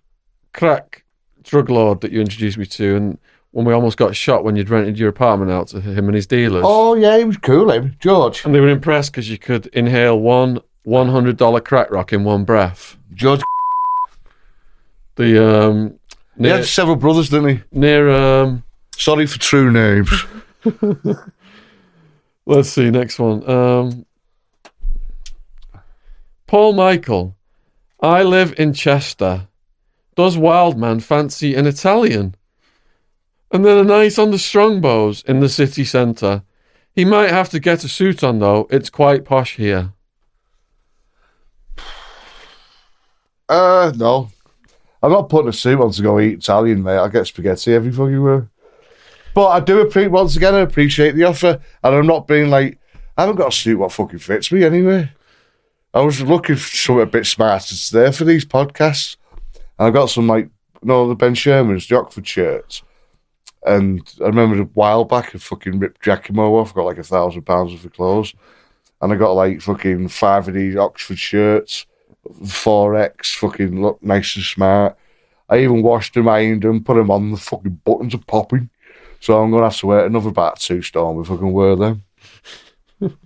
crack drug lord that you introduced me to, and when we almost got shot when you'd rented your apartment out to him and his dealers? Oh yeah, he was cool, him George. And they were impressed because you could inhale one $100 crack rock in one breath. George. The, um, He had several brothers, didn't he? near, um, Sorry for true names. let's see, next one. Um, Paul Michael. I live in Chester. Does Wildman fancy an Italian? And then a night on the Strongbows in the city centre. He might have to get a suit on though. It's quite posh here. uh, no. I'm not putting a suit on to go eat Italian, mate. I get spaghetti every fucking week. But I do appreciate, once again, I appreciate the offer. And I'm not being like, I haven't got a suit what fucking fits me anyway. I was looking for something a bit smarter today for these podcasts. And I got some, like, no, the Ben Sherman's, the Oxford shirts. And I remember a while back, I fucking ripped Giacomo off, got like a thousand pounds worth of clothes. And I got like fucking five of these Oxford shirts, 4X, fucking look nice and smart. I even washed them, ironed them, put them on, the fucking buttons are popping. So I'm to have to wait another about two storm if I can wear them.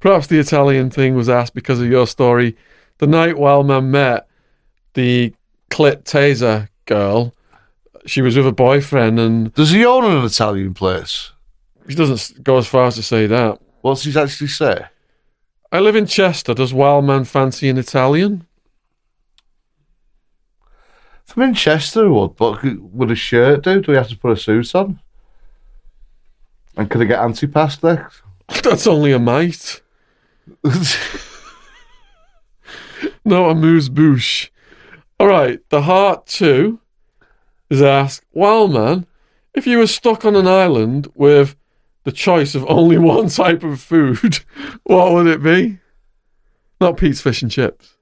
Perhaps the Italian thing was asked because of your story. The night Wildman met the clit taser girl, she was with a boyfriend, and Does he own an Italian place? he doesn't go as far as to say that. What's he actually say? I live in Chester. Does Wildman fancy an Italian? If I'm in Chester, would, but would a shirt do? Do we have to put a suit on? And could I get anti-pass there? That's only a mite. No a amuse bouche. All right, the heart too is asked, well, man, if you were stuck on an island with the choice of only one type of food, what would it be? Not Pete's fish and chips.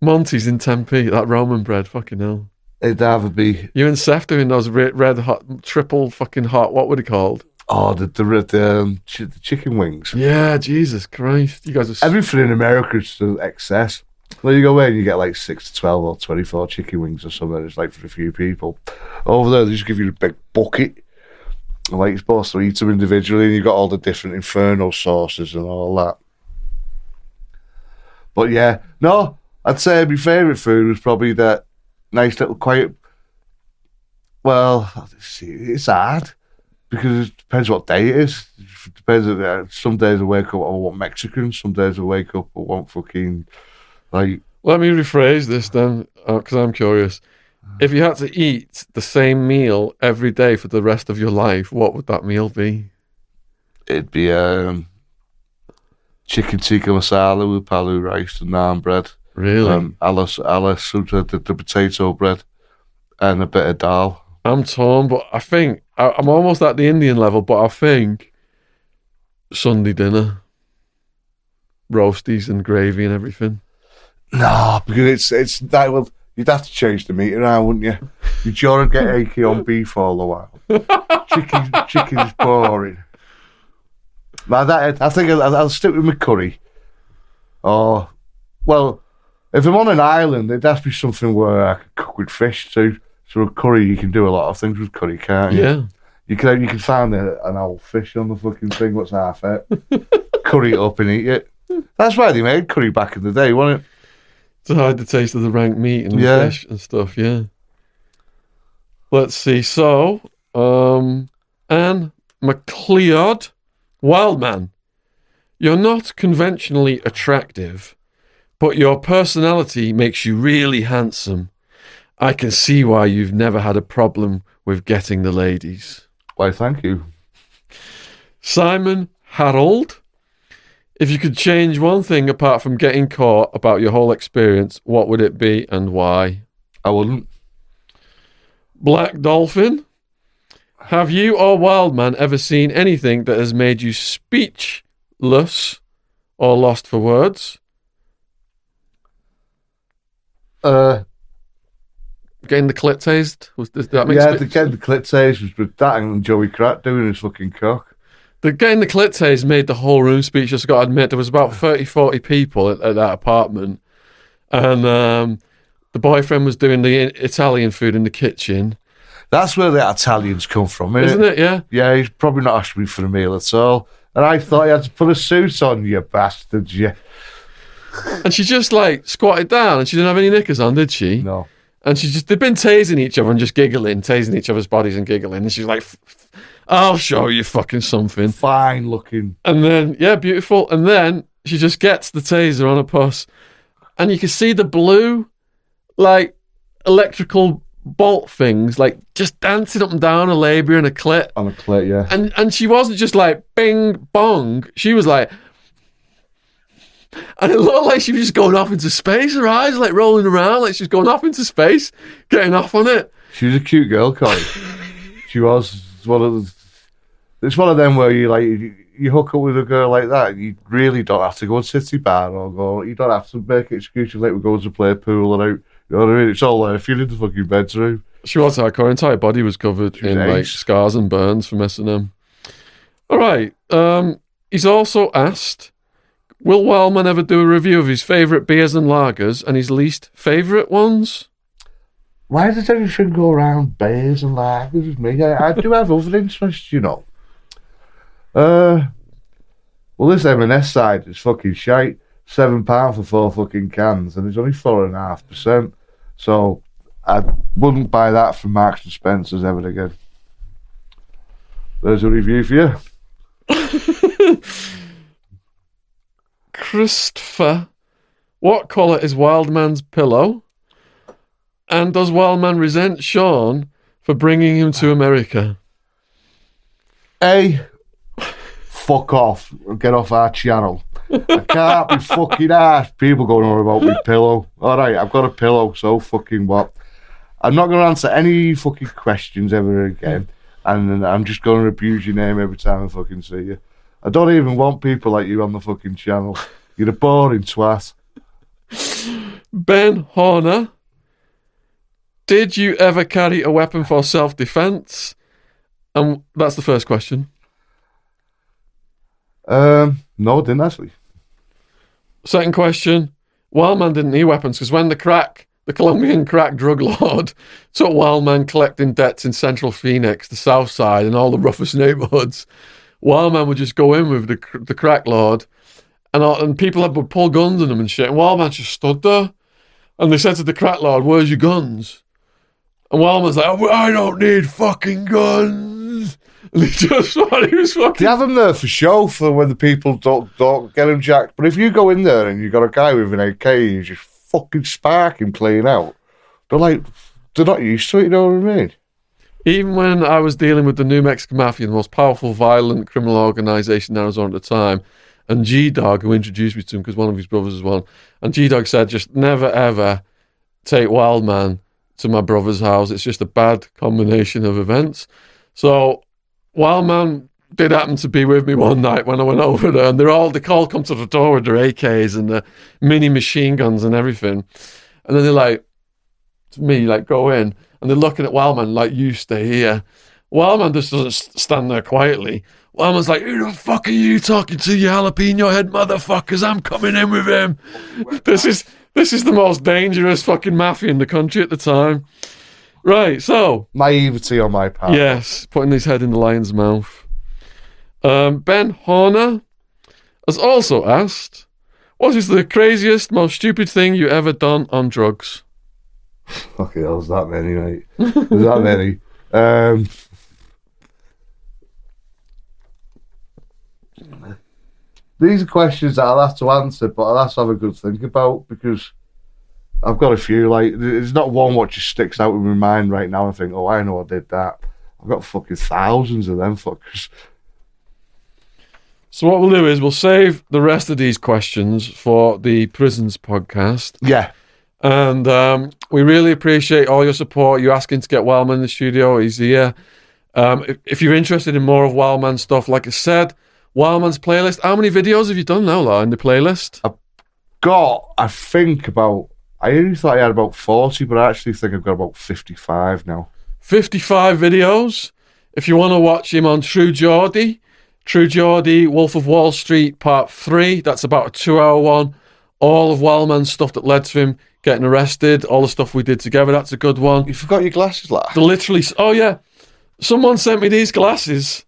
Monti's in Tempe, that Roman bread, fucking hell. It'd either be You and Seth doing those red, red hot, triple fucking hot, what were they called? oh the the, the, um, chi- the chicken wings. Yeah, Jesus Christ. You guys are. Everything in America is to excess. Well, you go away and you get like six to twelve or twenty-four chicken wings or something. It's like for a few people. Over there, they just give you a big bucket. And, Like you're supposed to eat them individually, and you've got all the different inferno sauces and all that. But yeah, no, I'd say my favourite food was probably that nice little quiet. Well, it's hard because it depends what day it is. It depends. uh, Some days I wake up, I want Mexican. Some days I wake up, I want fucking like Let me rephrase this then, because I'm curious. If you had to eat the same meal every day for the rest of your life, what would that meal be? it'd be um, chicken tikka masala with pilau rice and naan bread, Really? um, ala suta, the, the potato bread, and a bit of dal. I'm torn, but I think I, I'm almost at the Indian level, but I think Sunday dinner, roasties and gravy and everything. No, because it's it's that well. You'd have to change the meat around, wouldn't you? You'd sure get achy on beef all the while. Chicken, chicken's boring. Now that I think I'll, I'll stick with my curry. Oh, well, if I'm on an island, it'd have to be something where I could cook with fish too. So a curry, you can do a lot of things with curry, can't you? Yeah. You can you can find a, an old fish on the fucking thing. What's half it? curry it up and eat it. That's why they made curry back in the day, wasn't it? To hide the taste of the rank meat and Yeah. fish and stuff, yeah. Let's see. So, um, Anne McLeod, Wildman, you're not conventionally attractive, but your personality makes you really handsome. I can see why you've never had a problem with getting the ladies. Why, thank you. Simon Harold, if you could change one thing apart from getting caught about your whole experience, what would it be and why? I wouldn't. Black Dolphin, have you or Wildman ever seen anything that has made you speechless or lost for words? Uh, Getting the clit tased? Was, does that make yeah, sense? the getting the clit saves was with that and Joey Crack doing his fucking cock. The getting the clit tased made the whole room speechless. I've got to admit, there was about 30, 40 people at, at that apartment. And um, the boyfriend was doing the Italian food in the kitchen. That's where the Italians come from, isn't, Isn't it? Yeah. Yeah, he's probably not asked me for a meal at all. And I thought he had to put a suit on, you bastards. Yeah. And she just like squatted down and she didn't have any knickers on, did she? No. And she just, they'd been tasing each other and just giggling, tasing each other's bodies and giggling. And she's like, "F- f- I'll show you fucking something. Fine looking. And then, yeah, beautiful. And then she just gets the taser on a puss. And you can see the blue, like, electrical bolt things, like, just dancing up and down a labia and a clit. On a clit, yeah. And, and she wasn't just like, bing, bong. She was like, and it looked like she was just going off into space. Her eyes like rolling around, like she's going off into space, getting off on it. She was a cute girl, Corey. she was one of the, It's one of them where you like you, you hook up with a girl like that. You really don't have to go to city bar or go. You don't have to make excuses like we're going to play pool or out. You know what I mean? It's all there. If you're in the fucking bedroom, She was hardcore. Her entire body was covered She was in like scars and burns from S and M. All right. Um, he's also asked, "Will Wildman ever do a review of his favourite beers and lagers and his least favourite ones?" why does everything go around beers and lagers with me? I, I do have other interests, you know. Uh, well, this M&S side is fucking shite. Seven pound for four fucking cans, and it's only four and a half percent. So I wouldn't buy that from Marks and Spencers ever again. There's a review for you. Christopher, what colour is Wildman's pillow? And does Wildman resent Shaun for bringing him to America? A, fuck off. Get off our channel. I can't be fucking asked. People going on about my pillow. All right, I've got a pillow, so fucking what? I'm not going to answer any fucking questions ever again. And I'm just going to abuse your name every time I fucking see you. I don't even want people like you on the fucking channel. You're a boring twat. Ben Horner, did you ever carry a weapon for self defense? And that's the first question. Um, no, didn't actually. Second question Wildman didn't need weapons because when the crack, the Colombian crack drug lord, took Wildman collecting debts in central Phoenix, the south side, and all the roughest neighborhoods, Wildman would just go in with the, the crack lord, and, and people had, would pull guns on him and shit. And Wildman just stood there. And they said to the crack lord, Where's your guns? And Wildman's like, "Oh, I don't need fucking guns. He just thought he was They have them there for show for when the people don't don't get them jacked. But if you go in there and you got a guy with an AK and you just fucking spark him clean out, they're like they're not used to it. You know what I mean? Even when I was dealing with the New Mexican Mafia, the most powerful, violent criminal organization in Arizona at the time, and G Dog, who introduced me to him because one of his brothers was one, and G Dog said, just never ever take Wildman to my brother's house. It's just a bad combination of events. So Wildman did happen to be with me one night when I went over there, and they're all they all come to the door with their AKs and the mini machine guns and everything, and then they're like, to me, like go in, and they're looking at Wildman like you stay here. Wildman just doesn't stand there quietly. Wildman's like, who the fuck are you talking to, you jalapeno head motherfuckers? I'm coming in with him. This is this is the most dangerous fucking mafia in the country at the time. Right, so Naivety on my part. Yes, putting his head in the lion's mouth. Um, ben Horner has also asked, "What is the craziest, most stupid thing you ever done on drugs?" Fucking hell, there's that many, mate. There's that many. Um, these are questions that I'll have to answer, but I'll have to have a good think about because I've got a few. Like, there's not one what just sticks out in my mind right now. I think, oh, I know I did that. I've got fucking thousands of them fuckers. So what we'll do is we'll save the rest of these questions for the prisons podcast. Yeah, And um, we really appreciate all your support. You asking to get Wildman in the studio. He's here. Um, if, if you're interested in more of Wildman stuff, like I said, Wildman's playlist. How many videos have you done now, Law, in the playlist? I've got I think about. I only thought I had about forty, but I actually think I've got about fifty-five now. 55 videos. If you want to watch him on True Geordie, True Geordie, Wolf of Wall Street, Part 3, that's about a two hour one. All of Wildman's stuff that led to him getting arrested, all the stuff we did together, that's a good one. You forgot your glasses, lad. The literally, oh yeah, someone sent me these glasses.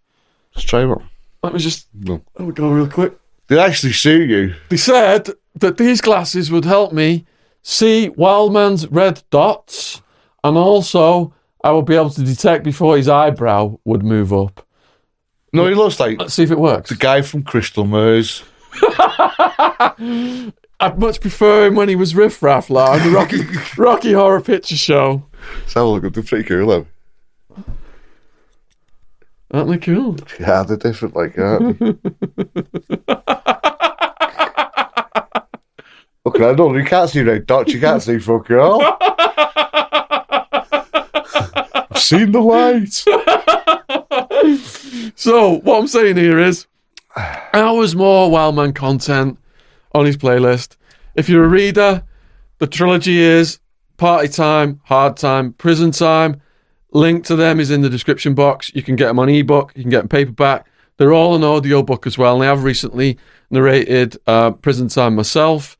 Let's try one. Let me just No. let me go real quick. They actually suit you. They said that these glasses would help me see Wildman's red dots, and also I would be able to detect before his eyebrow would move up. No, he looks like Let's see if it works. the guy from Crystal Maze. I'd much prefer him when he was Riff Raff, like on the Rocky, Rocky Horror Picture Show. Let's have a look at them. Pretty cool, though. Aren't they cool? Yeah, they're different like that. okay, I know you can't see red dots. You can't see fuck all. I've seen the light. So, what I'm saying here is hours more Wildman content on his playlist. If you're a reader, the trilogy is Party Time, Hard Time, Prison Time. Link to them is in the description box. You can get them on ebook, you can get them paperback. They're all an audio book as well, and I have recently narrated uh, Prison Time myself.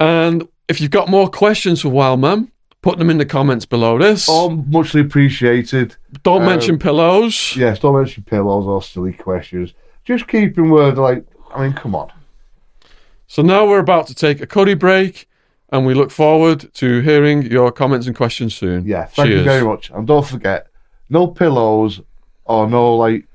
And if you've got more questions for Wildman, put them in the comments below this. All muchly appreciated. Don't um, mention pillows. Yes, don't mention pillows or silly questions. Just keep in word like, I mean, come on. So now we're about to take a cuddy break, and we look forward to hearing your comments and questions soon. Yeah, thank Cheers. you very much. And don't forget, no pillows or no, like,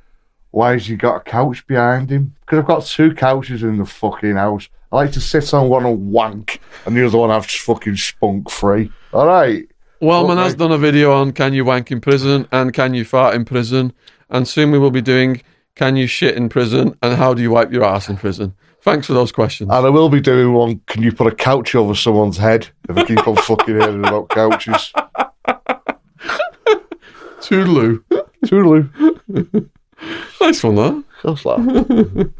why has he got a couch behind him? Because I've got two couches in the fucking house. I like to sit on one and wank, and the other one I've just fucking spunk free. All right. Wildman Okay. has done a video on can you wank in prison and can you fart in prison, and soon we will be doing can you shit in prison and how do you wipe your ass in prison. Thanks for those questions. And I will be doing one. Can you put a couch over someone's head if I keep on fucking hearing about couches? Toodaloo. Toodaloo. Nice one, though. Just like.